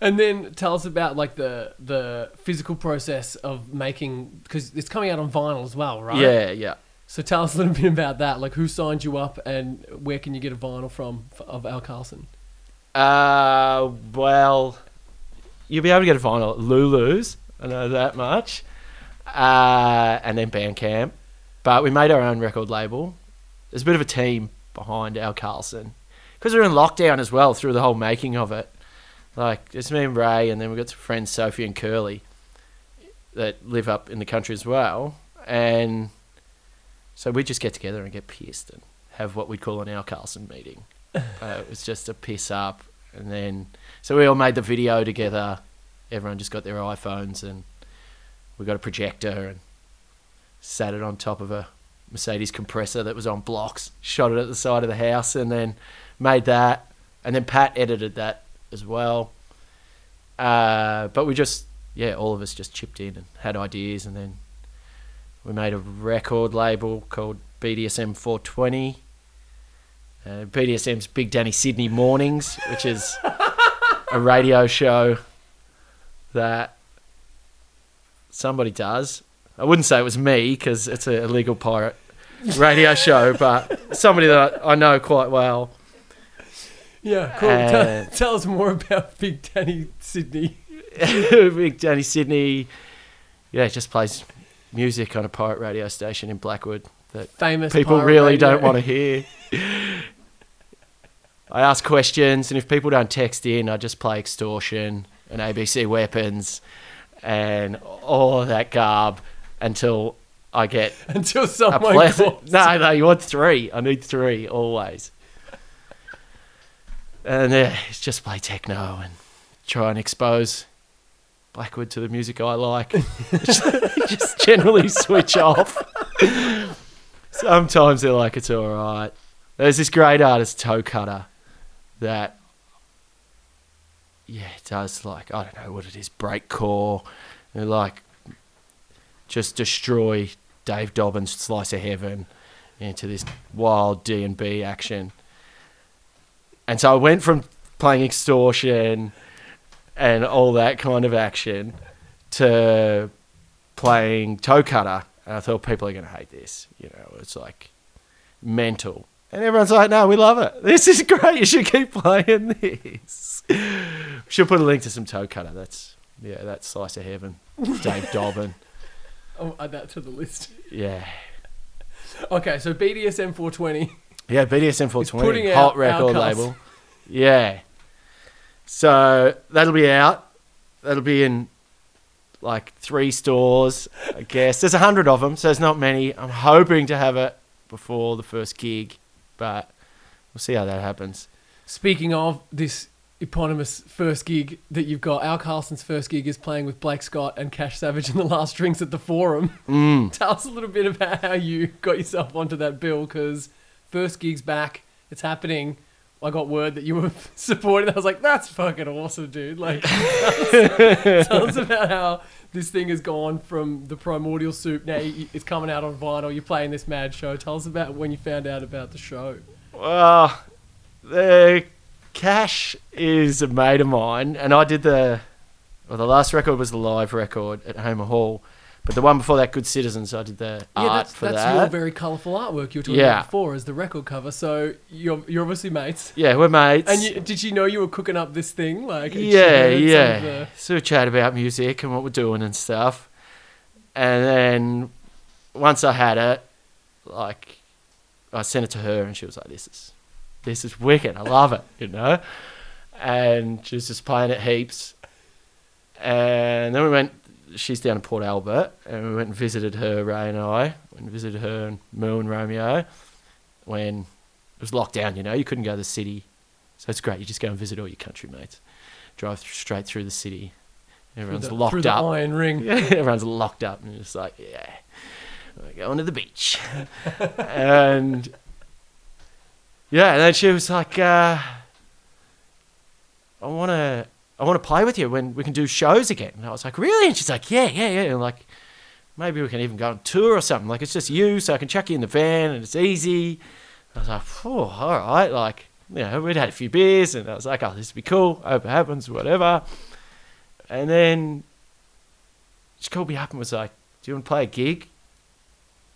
And then tell us about like the the physical process of making because it's coming out on vinyl as well, right? Yeah, yeah. So tell us a little bit about that. Like who signed you up and where can you get a vinyl from of Al Carlson? Uh, well, you'll be able to get a vinyl at Lulu's. I know that much. Uh, and then Bandcamp. But we made our own record label. There's a bit of a team behind Al Carlson. Because we we're in lockdown as well through the whole making of it. Like, it's me and Ray, and then we've got some friends, Sophie and Curly, that live up in the country as well. And so we just get together and get pissed and have what we'd call an Al Carlson meeting. Uh, it was just a piss up, and then so we all made the video together. Everyone just got their iPhones, and we got a projector and sat it on top of a Mercedes compressor that was on blocks. Shot it at the side of the house, and then made that. And then Pat edited that as well. Uh, but we just, yeah, all of us just chipped in and had ideas, and then we made a record label called BDSM 420. Uh, BDSM's Big Danny Sydney Mornings, which is a radio show that somebody does. I wouldn't say it was me because it's a illegal pirate radio show, but somebody that I know quite well. Yeah, cool. Uh, tell, tell us more about Big Danny Sydney. Big Danny Sydney, yeah, just plays music on a pirate radio station in Blackwood that Famous people really radio. don't want to hear. I ask questions, and if people don't text in, I just play extortion and ABC weapons and all that garb until I get until a someone pleasant. No, no, you want three. I need three always. And it's just play techno and try and expose Blackwood to the music I like. just generally switch off. Sometimes they're like, it's all right. There's this great artist, Toe Cutter, that, yeah, does like, I don't know what it is, breakcore, and like, just destroy Dave Dobbyn's Slice of Heaven into this wild D&B action. And so I went from playing extortion and all that kind of action to playing toe cutter. And I thought people are going to hate this. You know, it's like mental. And everyone's like, no, we love it. This is great. You should keep playing this. She'll put a link to some toe cutter. That's, yeah, that's Slice of Heaven. Dave Dobbyn. I'll add that to the list. Yeah. Okay, so BDSM 420. Yeah, BDSM 420. hot record label. Yeah. So that'll be out. That'll be in like three stores, I guess. There's a hundred of them, so there's not many. I'm hoping to have it before the first gig, but we'll see how that happens. Speaking of this eponymous first gig that you've got, Al Carlson's first gig is playing with Blake Scott and Cash Savage in the last drinks at the Forum. Mm. Tell us a little bit about how you got yourself onto that bill because first gig's back, it's happening. I got word that you were supporting. I was like, "That's fucking awesome, dude!" Like, tell us, about how this thing has gone from the primordial soup. Now it's coming out on vinyl. You're playing this mad show. Tell us about when you found out about the show. Well, the Cash is a mate of mine, and I did the Well, the last record was the live record at Hamer Hall, but the one before that, Good Citizens, I did the Yeah, art that's, for that's that. your very colourful artwork you were talking Yeah. about before as the record cover. So you're you're obviously mates. yeah, we're mates. And you, did she know you were cooking up this thing? Like, yeah, heard some of yeah. the- So we chat about music and what we're doing and stuff. And then once I had it, like I sent it to her and she was like, This is this is wicked. I love it, you know? And she was just playing it heaps. And then we went she's down in Port Albert and we went and visited her, Ray and I. Went and visited her and Moo and Romeo when it was locked down, you know, you couldn't go to the city. So it's great, you just go and visit all your country mates. Drive th- straight through the city. Everyone's through the, locked through the up. iron ring. Yeah, everyone's locked up and it's like, yeah, we're going to the beach. and yeah, and then she was like, uh, I want to, I want to play with you when we can do shows again. And I was like, really? And she's like, yeah, yeah, yeah. And like, maybe we can even go on tour or something. Like, it's just you, so I can chuck you in the van and it's easy. I was like, oh, all right. Like, you know, we'd had a few beers and I was like, oh, this would be cool. I hope it happens, whatever. And then she called me up and was like, "Do you want to play a gig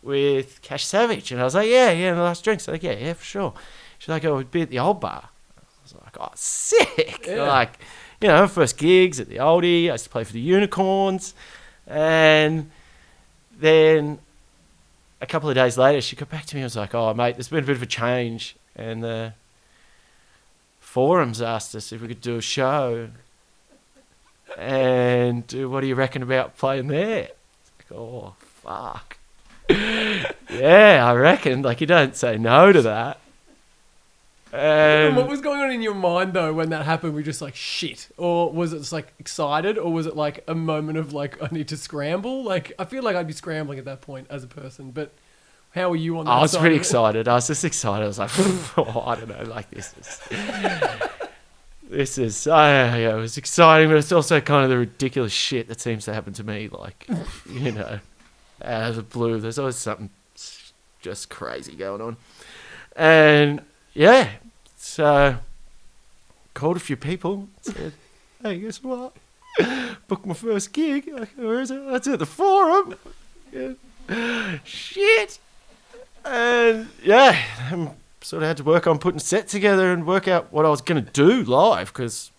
with Cash Savage?" And I was like, "Yeah, yeah." And the last drinks, like, "Yeah, yeah, for sure." She's like, "Oh, it'd be at the old bar." I was like, "Oh, sick!" Yeah. Like, you know, first gigs at the oldie. I used to play for the Unicorns, and then a couple of days later, she got back to me and was like, "Oh, mate, there's been a bit of a change, and the forums asked us if we could do a show." And what do you reckon about playing there? Like, oh, fuck. yeah, I reckon. Like, you don't say no to that. And what was going on in your mind though when that happened? Were you just like shit, or was it just like excited, or was it like a moment of like I need to scramble? Like I feel like I'd be scrambling at that point as a person. But how were you on that? I was side pretty excited. I was just excited. I was like, oh, I don't know, like, this is. This is, uh, yeah, it was exciting, but it's also kind of the ridiculous shit that seems to happen to me. Like, you know, out of the blue, there's always something just crazy going on. And yeah, so called a few people, said, hey, guess what? Booked my first gig. Where is it? That's at the forum. Yeah. Shit. And yeah, um, sort of had to work on putting set together and work out what I was going to do live because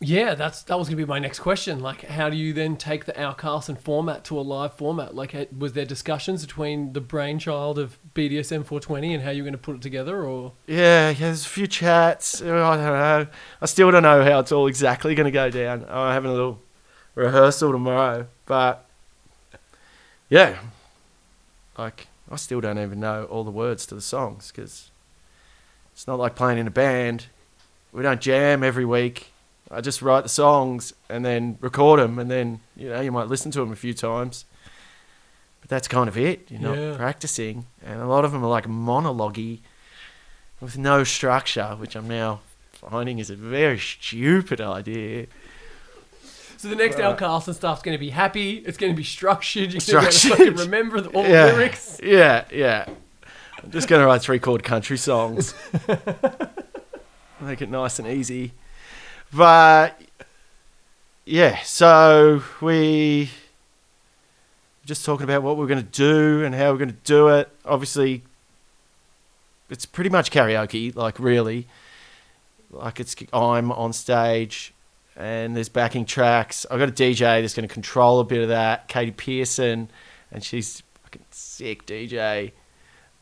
Yeah, that's that was gonna be my next question. Like, how do you then take the Al Carlson format to a live format? Like, was there discussions between the brainchild of BDSM 420 and how you're gonna put it together, or yeah, yeah, there's a few chats. I don't know. I still don't know how it's all exactly going to go down. I'm having a little rehearsal tomorrow, but yeah, like I still don't even know all the words to the songs because it's not like playing in a band. We don't jam every week. I just write the songs and then record them, and then you know you might listen to them a few times. But that's kind of it. You're not Yeah. practicing, and a lot of them are like monologue with no structure, which I'm now finding is a very stupid idea. so the next Al Right. Carlson stuff's gonna be happy. It's gonna be structured. You're gonna be able to Structured. fucking remember the, all yeah, the lyrics. Yeah, yeah. I'm just gonna write three chord country songs. Make it nice and easy. But yeah, so we just talking about what we're gonna do and how we're gonna do it. Obviously it's pretty much karaoke, like really. Like it's I'm on stage and there's backing tracks. I've got a DJ that's going to control a bit of that, Katie Pearson, and she's fucking sick DJ.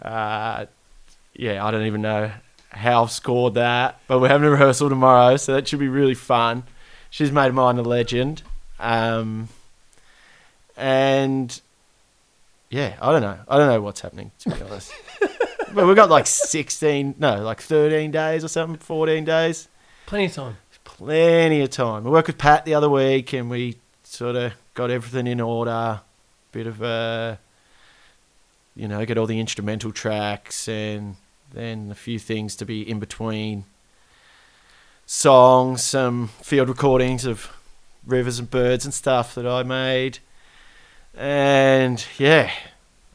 Uh, yeah, I don't even know how I've scored that, but we're having a rehearsal tomorrow, so that should be really fun. She's made mine a legend. Um, and yeah, I don't know. I don't know what's happening, to be honest. but we've got like 16, no, like 13 days or something, 14 days Plenty of time. plenty of time. We worked with Pat the other week, and we sort of got everything in order. Bit of uh, you know, get all the instrumental tracks, and then a few things to be in between songs, some field recordings of rivers and birds and stuff that I made, and yeah,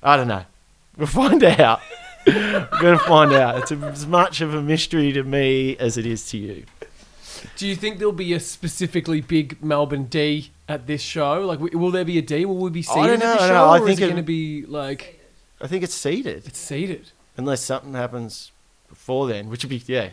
I don't know. We'll find out. We're gonna find out. It's as much of a mystery to me as it is to you. Do you think there'll be a specifically big Melbourne D at this show? Like, will there be a D? Will we be I seated don't at know, the I know, I think is it it- going to be like I think it's seated. it's seated? Unless something happens before then, which would be yeah,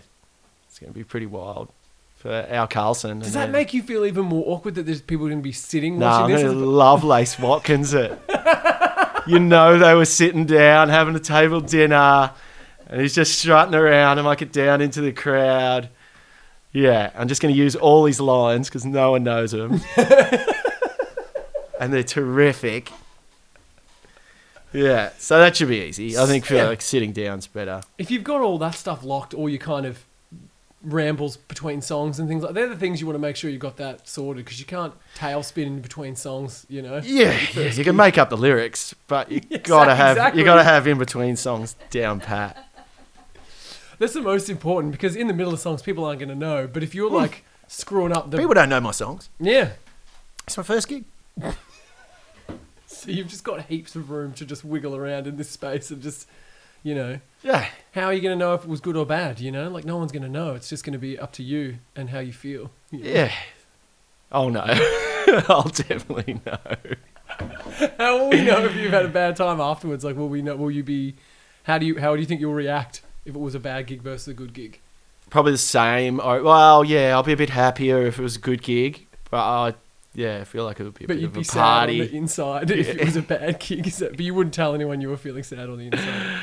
it's going to be pretty wild for Al Carlson. Does that make you feel even more awkward that there's people going to be sitting No, I'm going this? to love Lace Watkins it. you know they were sitting down having a table dinner, and he's just strutting around and I get down into the crowd. Yeah, I'm just going to use all his lines because no one knows them, and they're terrific. Yeah, so that should be easy. I think for Yeah. like sitting down's better. if you've got all that stuff locked, all your kind of rambles between songs and things like they're the things you want to make sure you've got that sorted because you can't tailspin in between songs, you know. Yeah, yeah, you can make up the lyrics, but you Yes, gotta have exactly. you gotta have in between songs down pat. That's the most important because in the middle of songs, people aren't going to know. But if you're like screwing up the People don't know my songs. yeah, It's my first gig. so you've just got heaps of room to just wiggle around in this space and just, you know, Yeah, how are you going to know if it was good or bad? You know, like no one's going to know. It's just going to be up to you and how you feel. yeah. Oh no, I'll definitely know. How will we know if you've had a bad time afterwards? Like, will we know? Will you be? How do you? How do you think you'll react if it was a bad gig versus a good gig? Probably the same. Or, well, yeah, I'll be a bit happier if it was a good gig, but I, yeah, I feel like it would be a But bit you'd of be a sad on the party. inside if it was a bad kick. Is that, but you wouldn't tell anyone you were feeling sad on the inside.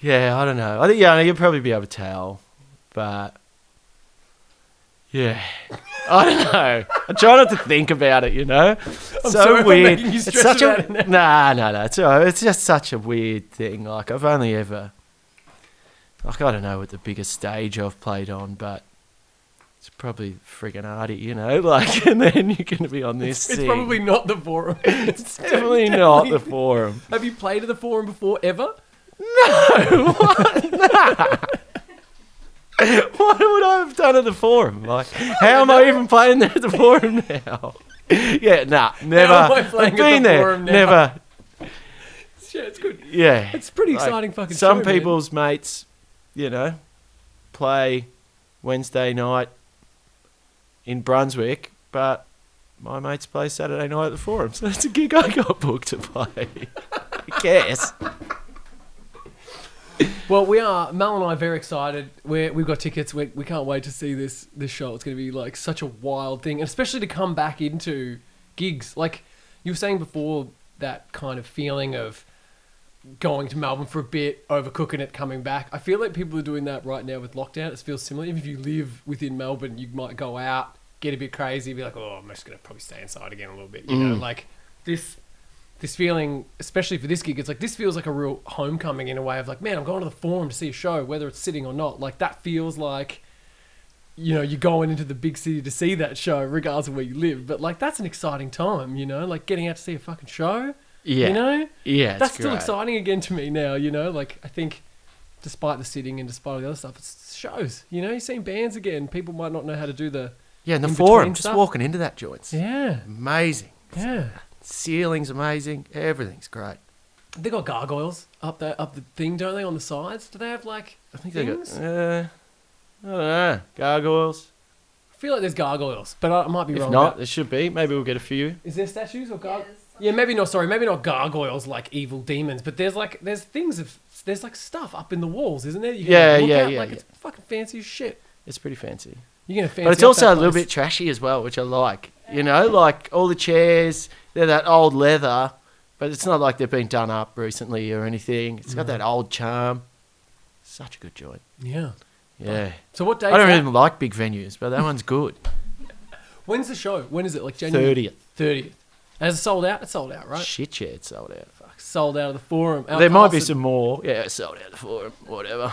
Yeah, I don't know. I think yeah, you'd probably be able to tell, but yeah, I don't know. I try not to think about it. You know, I'm so sorry if I'm weird. you it's such a nah, no, no. It's all right. It's just such a weird thing. Like I've only ever, like I don't know what the biggest stage I've played on, but it's probably friggin' arty, you know. Like, and then you're gonna be on this. It's thing. probably not the forum. It's definitely not the forum. Have you played at the forum before ever? No. What What would I have done at the forum? Like, how am I even playing there at the forum now? yeah, nah, never. am I playing I've at the been there, never. Yeah, it's good. Yeah, It's pretty Like, exciting fucking Some show, man. people's mates, you know, play Wednesday night in Brunswick, but my mates play Saturday night at the forum, so it's a gig I got booked to play. I guess. Well, we are Mel and I are very excited. We're, we've got tickets. We, we can't wait to see this this show. It's going to be like such a wild thing, and especially to come back into gigs. Like you were saying before, that kind of feeling of going to Melbourne for a bit, overcooking it, coming back. I feel like people are doing that right now with lockdown. It feels similar. Even if you live within Melbourne, you might go out, get a bit crazy, be like, oh, I'm just going to probably stay inside again a little bit. You know, Mm. like this this feeling, especially for this gig, it's like this feels like a real homecoming in a way of like, man, I'm going to the forum to see a show, whether it's sitting or not. Like that feels like, you know, you're going into the big city to see that show, regardless of where you live. But like that's an exciting time, you know, like getting out to see a fucking show. Yeah. You know, yeah, that's still great. exciting again to me now. You know, like I think, despite the sitting and despite all the other stuff, it's shows. You know, you're seeing bands again. People might not know how to do the Yeah, and the forum, between just walking into that joint's yeah, amazing. yeah. Ceiling's amazing. Everything's great. They got gargoyles up there, up the thing, don't they? On the sides, do they have like? I think they got. Things? Uh, I don't know. Gargoyles. I feel like there's gargoyles, but I I might be If wrong. not, about- there should be. Maybe we'll get a few. is there statues or Yeah, gar? there's some- Yeah, maybe not. Sorry, maybe not gargoyles like evil demons, but there's like there's things of there's like stuff up in the walls, isn't there? You can, Yeah, look yeah, at, yeah, Like it's fucking fancy as shit. It's pretty fancy. You're gonna fancy. But it's up also that a little place. bit trashy as well, which I like. You know, like all the chairs, they're that old leather, but it's not like they've been done up recently or anything. It's got that old charm. Such a good joint. Yeah. Yeah. So what day? I don't even like big venues, but that one's good. When's the show? When is it? Like January 30th. thirtieth. Has it sold out? It's sold out, right? Shit, yeah, it's sold out. Fuck, sold out of the forum. Al there might be some more. Yeah, it's sold out for it. Whatever.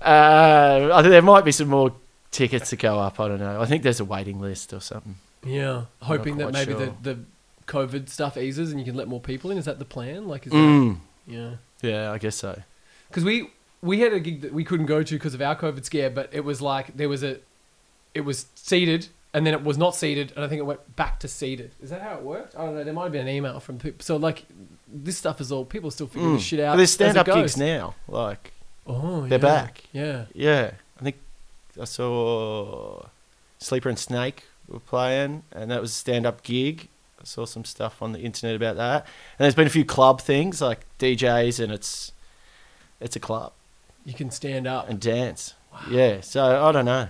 uh, I think there might be some more tickets to go up. I don't know. I think there's a waiting list or something. Yeah, hoping that maybe sure. the the COVID stuff eases and you can let more people in. Is that the plan? Like, is that, Mm. yeah? Yeah, I guess so. Because we we had a gig that we couldn't go to because of our COVID scare, but it was like there was a, it was seated and then it was not seated, and I think it went back to seated. Is that how it worked? I don't know. There might have been an email from people. So like, this stuff is all people are still figuring Mm. this shit out. But there's as stand-up gigs now. Like, Oh, They're yeah. back. Yeah. yeah, I think I saw Sleeper and Snake were playing, and that was a stand-up gig. I saw some stuff on the internet about that, and there's been a few club things like DJs, and it's it's a club You can stand up and dance. Yeah, so I don't know.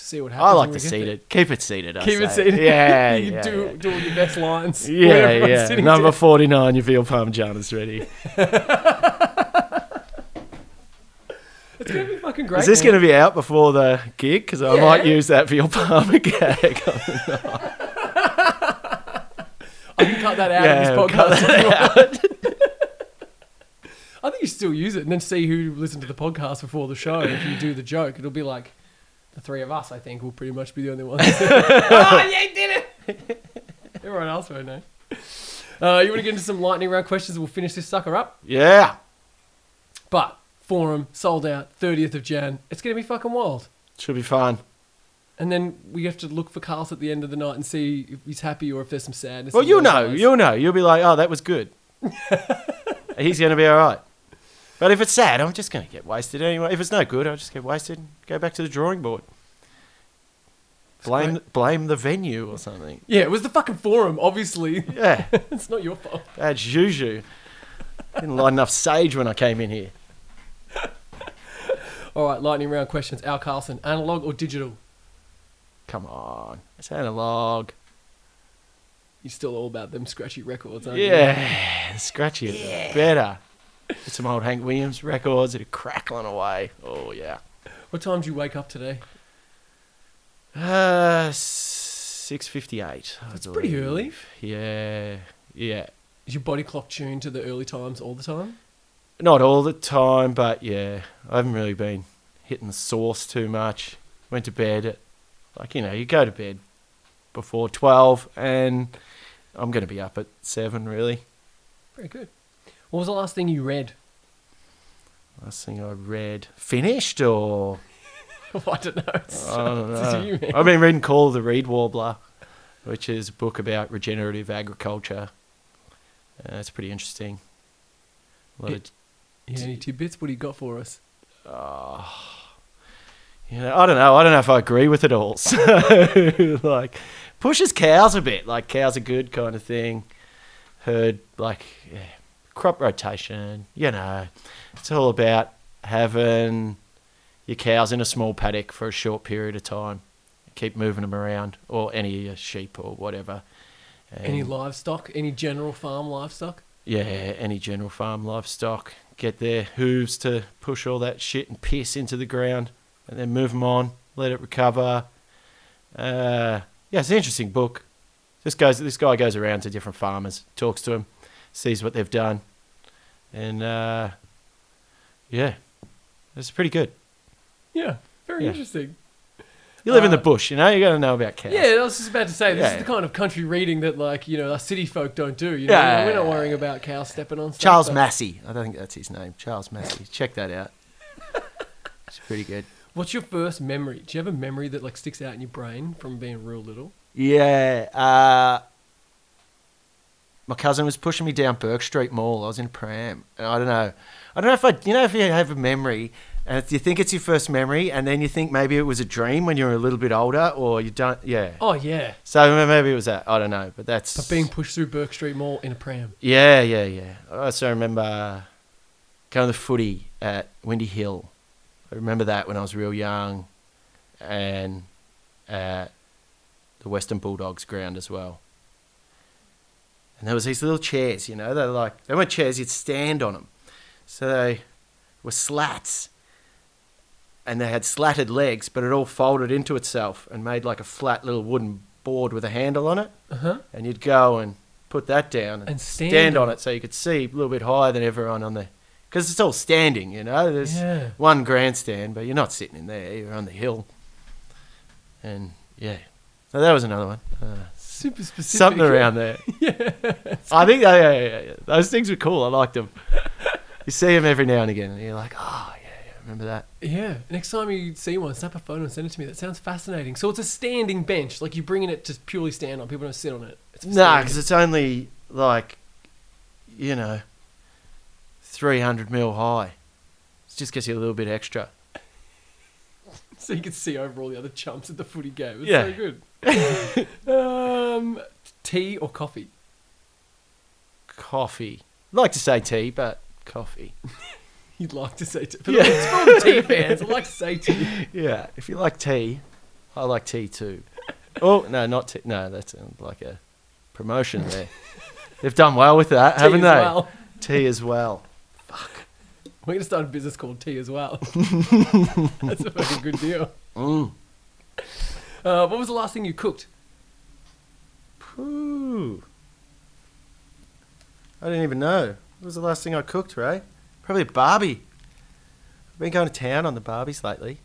To see what happens. I like to seat it. Keep it seated. I Keep it seated. Yeah, you yeah, do yeah. do all your best lines. Yeah, yeah. Number down. 49, your veal parmigiana's ready. It's gonna be fucking great. Is this man. to be out before the gig? Because I Yeah. might use that veal parma gag. I can cut that out Yeah, of this podcast. if you want. I think you still use it and then see who listened to the podcast before the show. If you do the joke, it'll be like the three of us. I think will pretty much be the only ones. oh, yeah, did it. Everyone else won't know. Uh, you want to get into some lightning round questions? and We'll finish this sucker up. yeah. But forum sold out, 30th of Jan. It's gonna be fucking wild. Should be fun. And then we have to look for Carlos at the end of the night and see if he's happy or if there's some sadness. Well, you'll know. You'll know. You'll be like, oh, that was good. He's going to be all right. But if it's sad, I'm just going to get wasted anyway. If it's no good, I'll just get wasted and go back to the drawing board. Blame, blame the venue or something. Yeah, it was the fucking forum. Obviously, Yeah, it's not your fault. bad juju. Didn't light enough sage when I came in here. All right, lightning round questions. Al Carlson, analog or digital? Come on. It's analog. You're still all about them scratchy records, aren't you? Yeah, scratchy it better. Get some old Hank Williams records that are crackling away. Oh yeah. What time did you wake up today? Uh, six fifty-eight. That's pretty early. Yeah, yeah. Is your body clock tuned to the early times all the time? Not all the time, but yeah. I haven't really been hitting the sauce too much. Went to bed at, like you know, you go to bed before twelve, and I'm gonna be up at seven. Really. Very good. What was the last thing you read? Last thing I read, finished or I don't know. It's, I don't it's know. man. I've been reading Call of the Reed Warbler, which is a book about regenerative agriculture. Uh, it's pretty interesting. A lot of, Yeah, any tidbits? What do you got for us? uh, you know, I don't know. I don't know if I agree with it all. So, like, pushes cows a bit. Like, cows are good kind of thing. Heard, like, yeah, crop rotation. You know, it's all about having your cows in a small paddock for a short period of time. Keep moving them around, or any of your sheep or whatever. Any livestock? Any general farm livestock? yeah, any general farm livestock get their hooves to push all that shit and piss into the ground, and then move them on, let it recover. Uh, yeah, it's an interesting book. This goes, this guy goes around to different farmers, talks to them, sees what they've done, and uh, yeah, it's pretty good. Yeah, very Yeah. interesting. You live in the Uh, bush, you know. You got to know about cows. Yeah, I was just about to say this Yeah. is the kind of country reading that, like, you know, us city folk don't do. You know, Yeah. we're not worrying about cows stepping on stuff. Charles but- Massy, I don't think that's his name. Charles Massy. Check that out. It's pretty good. What's your first memory? Do you have a memory that like sticks out in your brain from being real little? Yeah. Uh, my cousin was pushing me down Bourke Street Mall. I was in a pram, and I don't know. I don't know if I, you know, if you have a memory, and if you think it's your first memory, and then you think maybe it was a dream when you were a little bit older, or you don't. Yeah. Oh yeah, So maybe it was that. I don't know, but that's. but being pushed through Bourke Street Mall in a pram. Yeah, yeah, yeah. I also remember going to the footy at Windy Hill. I remember that when I was real young, and at the Western Bulldogs ground as well. And there was these little chairs, you know, they're like they weren't chairs, you'd stand on them. So they were slats, and they had slatted legs, but it all folded into itself and made like a flat little wooden board with a handle on it. Uh huh. And you'd go and put that down and, And stand stand on on it so you could see a little bit higher than everyone on the. Because it's all standing, you know. There's Yeah. one grandstand, but you're not sitting in there. You're on the hill. And yeah, so that was another one. Uh, Super specific. something around there. yeah. I think yeah, oh, yeah, yeah, yeah. those things were cool. I liked them. you see them every now and again, and you're like, oh yeah, yeah, remember that? Yeah. Next time you see one, snap a photo and send it to me. That sounds fascinating. So it's a standing bench. Like you're bringing it to purely stand on. People don't sit on it. It's for Nah, because it's only like, you know, 300 mil high. It just gets you a little bit extra. so you could see over all the other chumps at the footy game. It's Yeah. so good. um, tea or coffee? Coffee. I'd like to say tea, but coffee. You'd like to say tea. For, Yeah. the, tea fans, I'd like to say tea. Yeah, if you like tea, I like tea too. oh no, not tea. No, that's uh, like a promotion there. They've done well with that, Tea haven't they? well. Tea as well. We're going to start a business called Tea as well. That's a fucking good deal. Mm. Uh, what was the last thing you cooked? Ooh. I didn't even know. What was the last thing I cooked, Ray? Probably a barbie. I've been going to town on the barbies lately.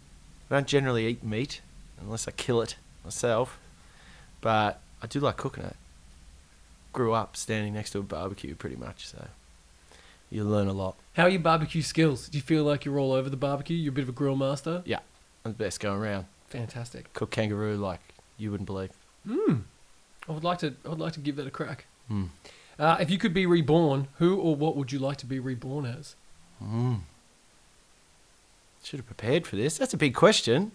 I don't generally eat meat unless I kill it myself, but I do like cooking it. Grew up standing next to a barbecue pretty much, so you learn a lot. How are your barbecue skills? Do you feel like you're all over the barbecue? You're a bit of a grill master? Yeah, I'm the best going around. Fantastic. Cook kangaroo like you wouldn't believe. Mm. I would like to. I would like to give that a crack. Mm. Uh, if you could be reborn, who or what would you like to be reborn as? Mm. Should have prepared for this. That's a big question.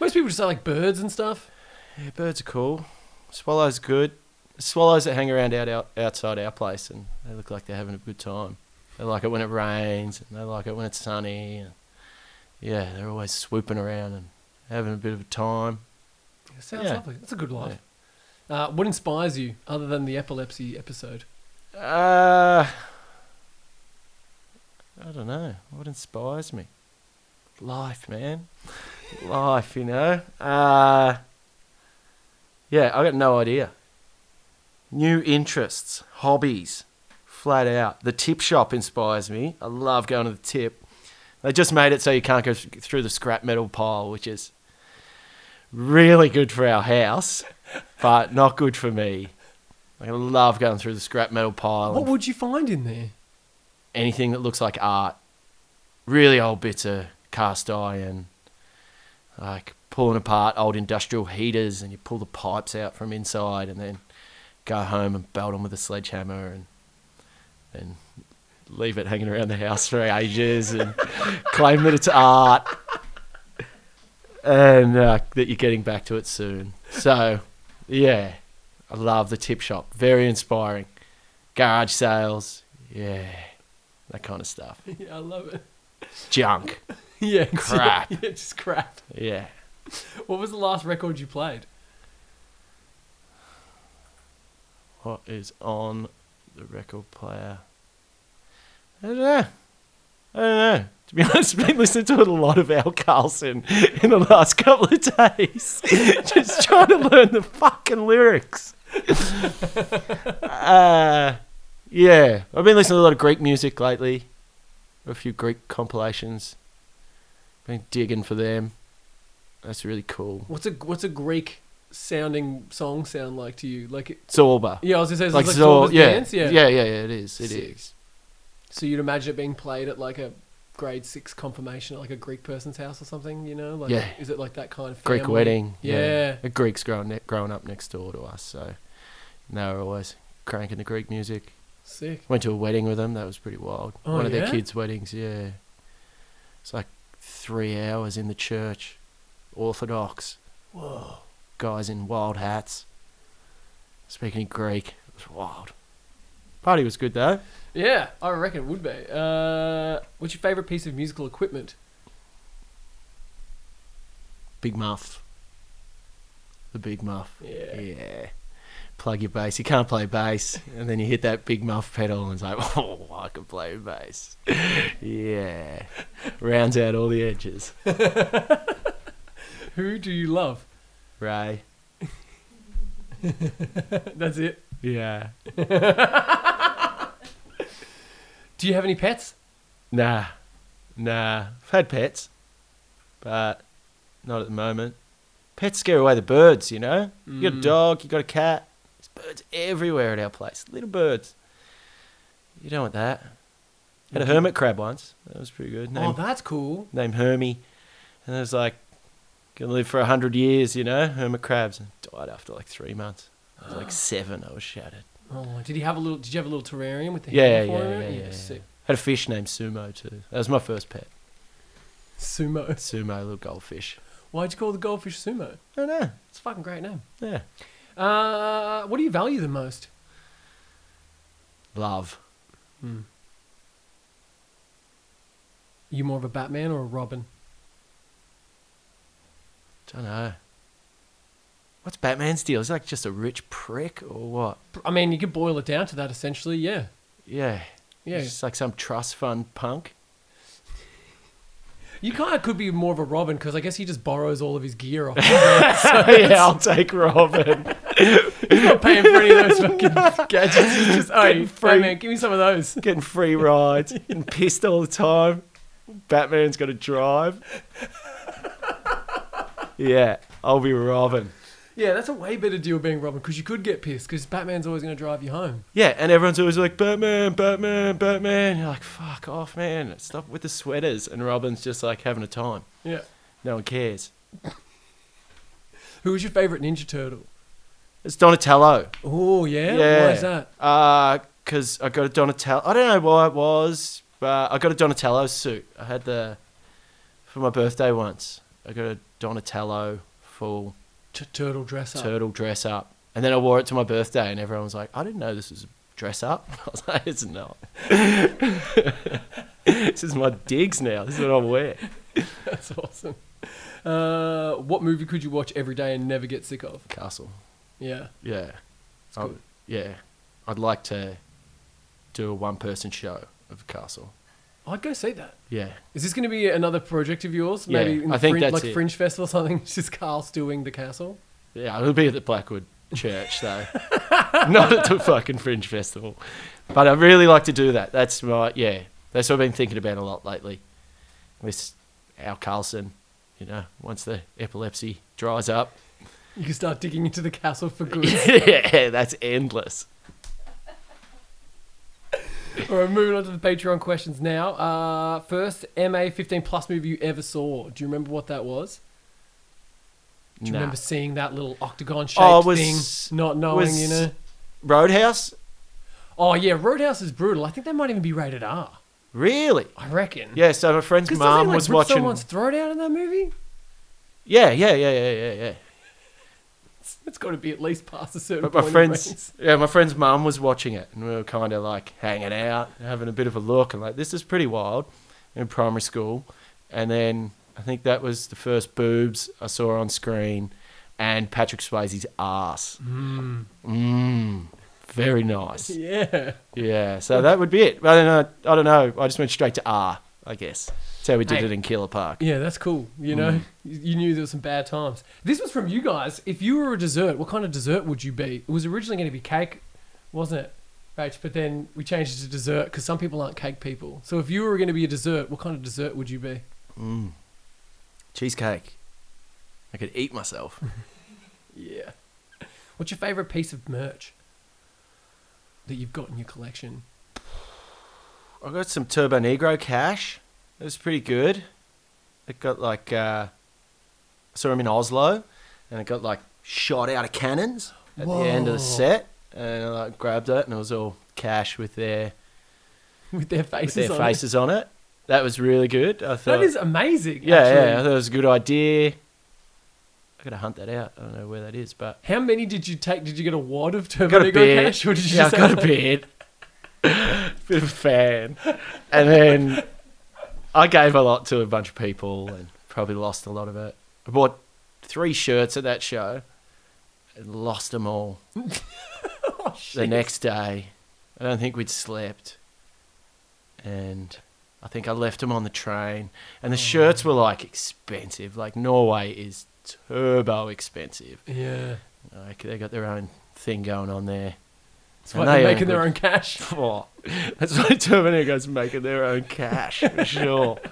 Most people just say like birds and stuff. Yeah, birds are cool. Swallows good. Swallows that hang around out, out outside our place and they look like they're having a good time. They like it when it rains and they like it when it's sunny. And yeah, they're always swooping around and having a bit of a time. It sounds Yeah. lovely. That's a good life. Uh, what inspires you other than the epilepsy episode? Uh, I don't know. What inspires me? Life, man. Life, you know. Uh, yeah, I got no idea. New interests, hobbies, flat out. The tip shop inspires me. I love going to the tip. They just made it so you can't go through the scrap metal pile, which is really good for our house, but not good for me. I love going through the scrap metal pile. What would you find in there? anything that looks like art. Really old bits of cast iron, like pulling apart old industrial heaters, and you pull the pipes out from inside, and then go home and belt them with a sledgehammer, and then leave it hanging around the house for ages, and claim that it's art, and uh, that you're getting back to it soon. So, yeah, I love the tip shop. Very inspiring. Garage sales, yeah, that kind of stuff. yeah, I love it. Junk, Yeah, Crap. Yeah, just crap. yeah. What was the last record you played? What is on the record player? I don't know. I don't know. To be honest, I've been listening to a lot of Al Carlson in the last couple of days. Just trying to learn the fucking lyrics. uh, yeah. I've been listening to a lot of Greek music lately. A few Greek compilations. Been digging for them. That's really cool. What's a what's a Greek sounding song sound like to you? Like, it, Zorba. yeah, I was gonna say, it's Like, like, Zor- Zorba's yeah. dance? yeah, yeah, yeah, it is. It Sick. is. So you'd imagine it being played at like a grade six confirmation at like a Greek person's house or something, you know? Like, Yeah. Is it like that kind of Greek wedding. Yeah. A Greek's growing ne- growing up next door to us, so they were always cranking the Greek music. Sick. Went to a wedding with them. That was pretty wild. Oh, One of their kids' weddings. Yeah. It's like three hours in the church, Orthodox Whoa. Guys in wild hats, speaking Greek. It was wild. Party was good though. Yeah, I reckon it would be. Uh, what's your favourite piece of musical equipment? Big muff. The big muff. Yeah. Yeah. Plug your bass. You can't play bass, and then you hit that big muff pedal, and it's like, oh, I can play bass. yeah. Rounds out all the edges. Who do you love? Ray. That's it. Yeah. Do you have any pets? Nah. Nah. I've had pets, but not at the moment. Pets scare away the birds, you know? You got a Mm. dog, you got a cat. There's birds everywhere at our place. Little birds. You don't want that. Had a hermit crab once. That was pretty good. Oh, that's cool. named Hermie. And it was like, gonna live for a hundred years, you know? Hermit crabs. And died after like three months. I was like seven. I was shattered. Oh, did he have a little? Did you have a little terrarium with the Yeah, yeah, yeah, yeah, yeah. sick. Had a fish named Sumo too. That was my first pet. Sumo. Sumo little goldfish. Why'd you call the goldfish sumo? I don't know. It's a fucking great name. Yeah. Uh, what do you value the most? Love. hmm You more of a Batman or a Robin? Don't know. What's Batman's deal? Is he like just a rich prick or what? I mean, you could boil it down to that essentially. Yeah. Yeah. Yeah. He's just like some trust fund punk. You kind of could be more of a Robin because I guess he just borrows all of his gear off. yeah, I'll take Robin. He's not paying for any of those fucking gadgets. He's just, oh, free. Batman, give me some of those. Getting free rides. Getting pissed all the time. Batman's got to drive. Yeah, I'll be Robin. Yeah, that's a way better deal being Robin because you could get pissed because Batman's always going to drive you home. Yeah, and everyone's always like, Batman, Batman, Batman. You're like, fuck off, man. Stop with the sweaters. And Robin's just like having a time. Yeah. No one cares. Who was your favorite Ninja Turtle? It's Donatello. Oh, yeah? Yeah. Why is that? Uh, cause I got a Donatello. I don't know why it was, but I got a Donatello suit. I had the for my birthday once. I got a Donatello full T- turtle dress up. turtle dress up, and then I wore it to my birthday, and everyone was like, "I didn't know this was a dress up." I was like, "It's not. this is my digs now. This is what I wear." That's awesome. Uh, what movie could you watch every day and never get sick of? Castle. Yeah. Yeah. It's I- good. yeah. I'd like to do a one-person show of Castle. I'd go see that. Yeah. Is this going to be another project of yours? Yeah, Maybe in I think fringe, that's like it. Fringe Festival or something? It's just Carl stewing the castle. Yeah, it'll be at the Blackwood Church though, not at the fucking Fringe Festival. But I really like to do that. That's my yeah. That's what I've been thinking about a lot lately. With Al Carlson, you know, once the epilepsy dries up, You can start digging into the castle for good. yeah, that's endless. All right, moving on to the Patreon questions now. Uh, first, MA 15 plus movie you ever saw. Do you remember what that was? Do you Nah. remember seeing that little octagon shaped Oh, was- thing? Not knowing, was- you know? Roadhouse, Oh, yeah, Roadhouse is brutal. I think that might even be rated R. really? I reckon. Yeah. So my friend's Because mum like, was rip watching. someone's throat out in that movie? Yeah, yeah, yeah, yeah, yeah, yeah. It's, got to be at least past a certain But my point. friend's yeah, my friend's mum was watching it, and we were kind of like hanging out, having a bit of a look, and like this is pretty wild in primary school. And then I think that was the first boobs I saw on screen, and Patrick Swayze's ass. Mm. Mmm, very nice. Yeah. Yeah, so that would be it. I don't know. I don't know. I just went straight to R. I guess that's how we did Hey. it in Keilor Park. Yeah, that's cool. You Mm. know, you you knew there were some bad times. This was from you guys. If you were a dessert, what kind of dessert would you be? It was originally going to be cake, wasn't it? Rach? But then we changed it to dessert because some people aren't cake people. So if you were going to be a dessert, what kind of dessert would you be? Mm. Cheesecake. I could eat myself. Yeah. What's your favorite piece of merch that you've got in your collection? I got some Turbonegro cash. It was pretty good. It got like uh, I saw him in Oslo, and it got like shot out of cannons at the end of the set, and I like, grabbed it, and it was all cash with their With their with faces their on faces on it. That was really good. I thought, That is amazing. yeah, actually. yeah, I thought it was a good idea. I gotta hunt that out. I don't know where that is, but How many did you take? Did you get a wad of Turbo cash, or did you yeah, I got a bit. bit of a fan, and then I gave a lot to a bunch of people, and probably lost a lot of it. I bought three shirts at that show, and lost them all Oh, the next day. I don't think we'd slept, and I think I left them on the train. And the Oh. shirts were like expensive. Like Norway is turbo expensive. Yeah. Like they got their own thing going on there. And like they're making their own cash. Oh, that's why Terminator's making their own cash for sure.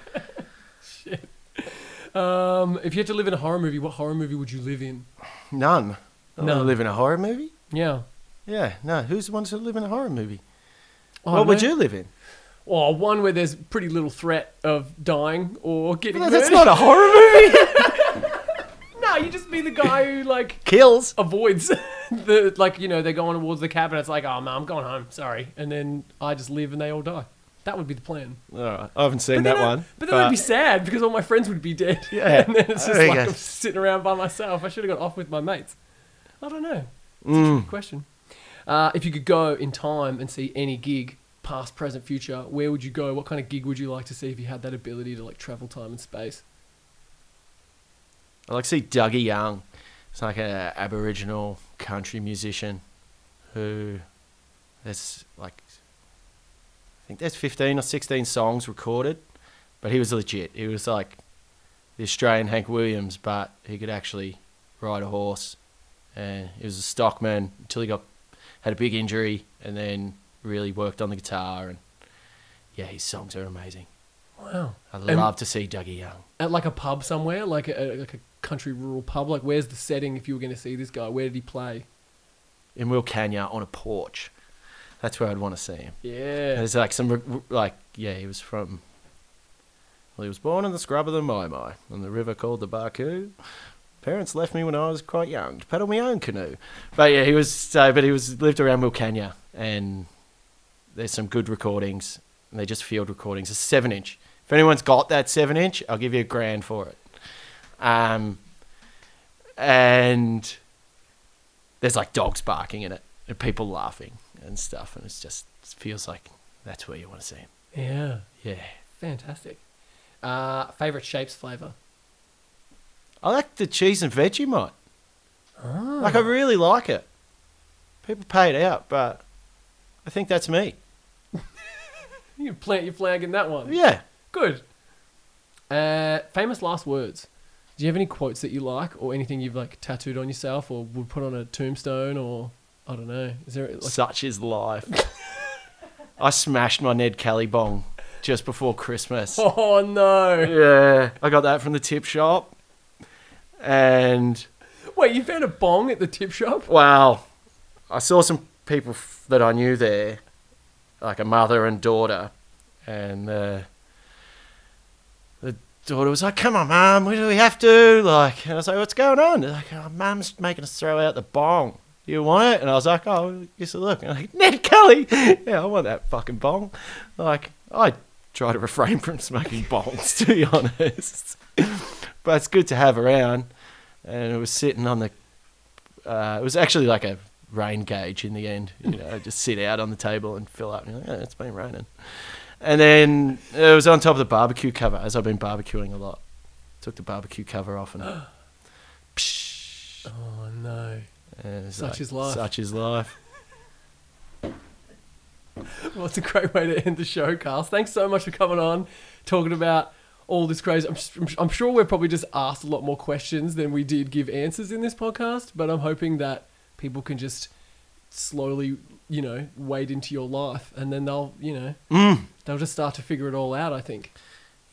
Um, if you had to live in a horror movie, what horror movie would you live in? None. None. live in a horror movie? Yeah. Yeah, no. Who's the ones who live in a horror movie? Oh, what would no. you live in? Or one where there's pretty little threat of dying or getting No, that's not a horror movie. No, you just be the guy who like Kills. avoids the like you know they're going towards the cabin. It's like oh man, I'm going home. Sorry, and then I just live and they all die. That would be the plan. All right. I haven't seen But that I- one. But then I'd be sad because all my friends would be dead. Yeah. and then it's just There you like go. I'm sitting around by myself. I should have got off with my mates. I don't know. Mm. Good question. Uh, if you could go in time and see any gig, past, present, future, where would you go? What kind of gig would you like to see if you had that ability to like travel time and space? I like to see Dougie Young. It's like an Aboriginal country musician who there's like I think there's 15 or 16 songs recorded, but he was legit. He was like the Australian Hank Williams, but he could actually ride a horse. And he was a stockman until he got had a big injury, and then really worked on the guitar. And yeah, his songs are amazing. Wow. I'd And- love to see Dougie Young. At like a pub somewhere, like a, like a country rural pub. Like, where's the setting if you were going to see this guy? Where did he play? in Wilcannia on a porch. That's where I'd want to see him. Yeah. There's like some like yeah, he was from. Well, he was born in the scrub of the Mai Mai on the river called the Barcoo. Parents left me when I was quite young to paddle my own canoe. But yeah, he was so. But he was lived around Wilcannia, and there's some good recordings. And they're just field recordings. A seven inch. If anyone's got that seven inch, I'll give you a grand for it. Um, and there's like dogs barking in it and people laughing and stuff, and it's just it feels like that's where you want to see him. Yeah. Yeah, Fantastic. Uh, favorite shapes flavor? I like the cheese and Vegemite. Oh. Like I really like it. People pay it out, but I think that's me. You plant your flag in that one. Yeah. Good. Uh, famous last words. Do you have any quotes that you like, or anything you've like tattooed on yourself, or would put on a tombstone, or I don't know? Is there like Such is life. I smashed my Ned Kelly bong just before Christmas. Oh no! Yeah, I got that from the tip shop. And Wait, you found a bong at the tip shop? Well, I saw some people f- that I knew there, like a mother and daughter, and uh, daughter was like, "Come on, mum, we have to?" Like, and I was like, "What's going on?" They're like, oh, "Mum's making us throw out the bong. You want it?" And I was like, "Oh, just a look." And I'm like, Ned Kelly, yeah, I want that fucking bong. Like, I try to refrain from smoking bongs, to be honest, but it's good to have around. And it was sitting on the uh, it was actually like a rain gauge in the end. You know, just sit out on the table and fill up. And you're like, yeah, it's been raining. And then it was on top of the barbecue cover, as I've been barbecuing a lot. Took the barbecue cover off and. Psh, Oh no! and Such is life. Such is life. Well, it's a great way to end the show, Carl. Thanks so much for coming on, talking about all this crazy. I'm, I'm sure we're probably just asked a lot more questions than we did give answers in this podcast, but I'm hoping that people can just slowly, you know, wade into your life, and then they'll, you know, Mm. they'll just start to figure it all out. I think.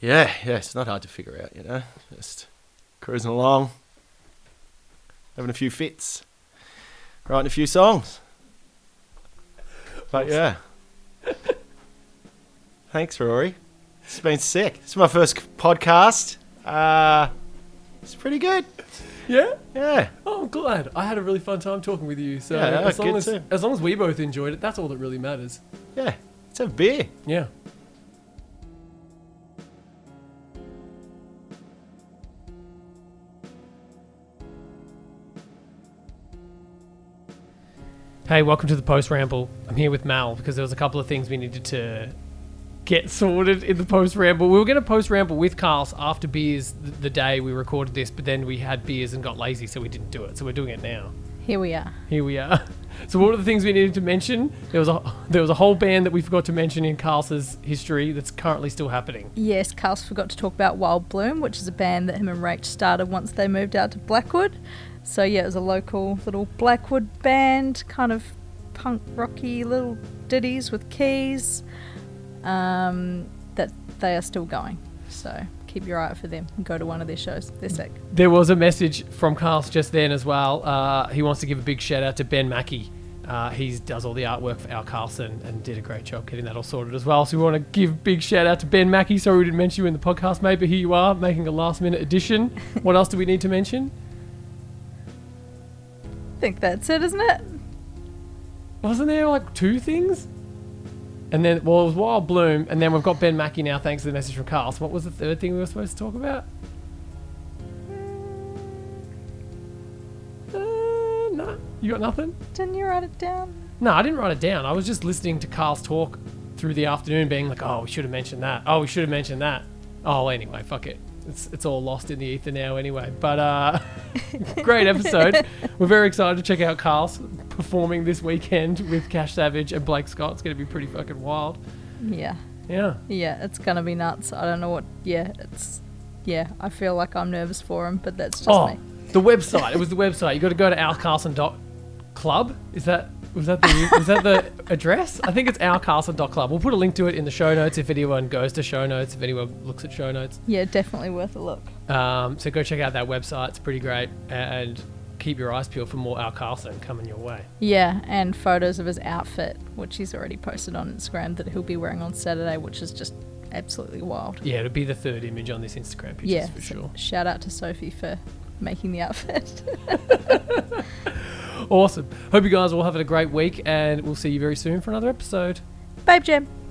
Yeah, yeah, it's not hard to figure out, you know. Just cruising along, having a few fits, writing a few songs. But yeah. Thanks, Rory. It's been sick. This is my first podcast. Uh, it's pretty good. Yeah. Yeah. Oh, I'm glad. I had a really fun time talking with you. So Yeah, as long good as too. as long as we both enjoyed it, that's all that really matters. Yeah. Let's a beer. Yeah. Hey, welcome to the post ramble. I'm here with Mal because there was a couple of things we needed to get sorted in the post ramble. We were going to post ramble with Carls after beers th- the day we recorded this, but then we had beers and got lazy, so we didn't do it. So we're doing it now. Here we are. Here we are. So what are the things we needed to mention? There was a there was a whole band that we forgot to mention in Carl's history that's currently still happening. Yes, Carl's forgot to talk about Wild Bloom, which is a band that him and Rach started once they moved out to Blackwood. So yeah, it was a local little Blackwood band, kind of punk rocky little ditties with keys. Um, that they are still going. So keep your eye out for them and go to one of their shows. They're sick. There was a message from Carl's just then as well. Uh, he wants to give a big shout out to Ben Mackey. Uh, he does all the artwork for Al Carlson and did a great job getting that all sorted as well. So we want to give big shout out to Ben Mackey. Sorry we didn't mention you in the podcast, mate, but here you are making a last minute addition. what else do we need to mention? I think that's it, isn't it? Wasn't there like two things? And then, well, it was Wild Bloom, and then we've got Ben Mackey now, thanks to the message from Carl. So, what was the third thing we were supposed to talk about? Uh, no, you got nothing. Didn't you write it down? No, I didn't write it down. I was just listening to Carl's talk through the afternoon, being like, "Oh, we should have mentioned that. Oh, we should have mentioned that." Oh, anyway, fuck it. It's it's all lost in the ether now, anyway. But uh, great episode. We're very excited to check out Carl's performing this weekend with Cash Savage and Blake Scott. It's going to be pretty fucking wild. Yeah. Yeah. Yeah, it's gonna be nuts. I don't know what. Yeah, it's. Yeah, I feel like I'm nervous for him, but that's just Oh, me. the website. It was the website. You got to go to ourcarlson.club. Is that was that the is that the address? I think it's alcarlson.club. We'll put a link to it in the show notes if anyone goes to show notes. If anyone looks at show notes. Yeah, definitely worth a look. Um, so go check out that website. It's pretty great. And keep your eyes peeled for more Al Carlson coming your way. Yeah, and photos of his outfit, which he's already posted on Instagram that he'll be wearing on Saturday, which is just absolutely wild. Yeah, it'll be the third image on this Instagram picture yeah, for so sure. shout out to Sophie for making the outfit. Awesome. Hope you guys are all having a great week, and we'll see you very soon for another episode. Babe Jam.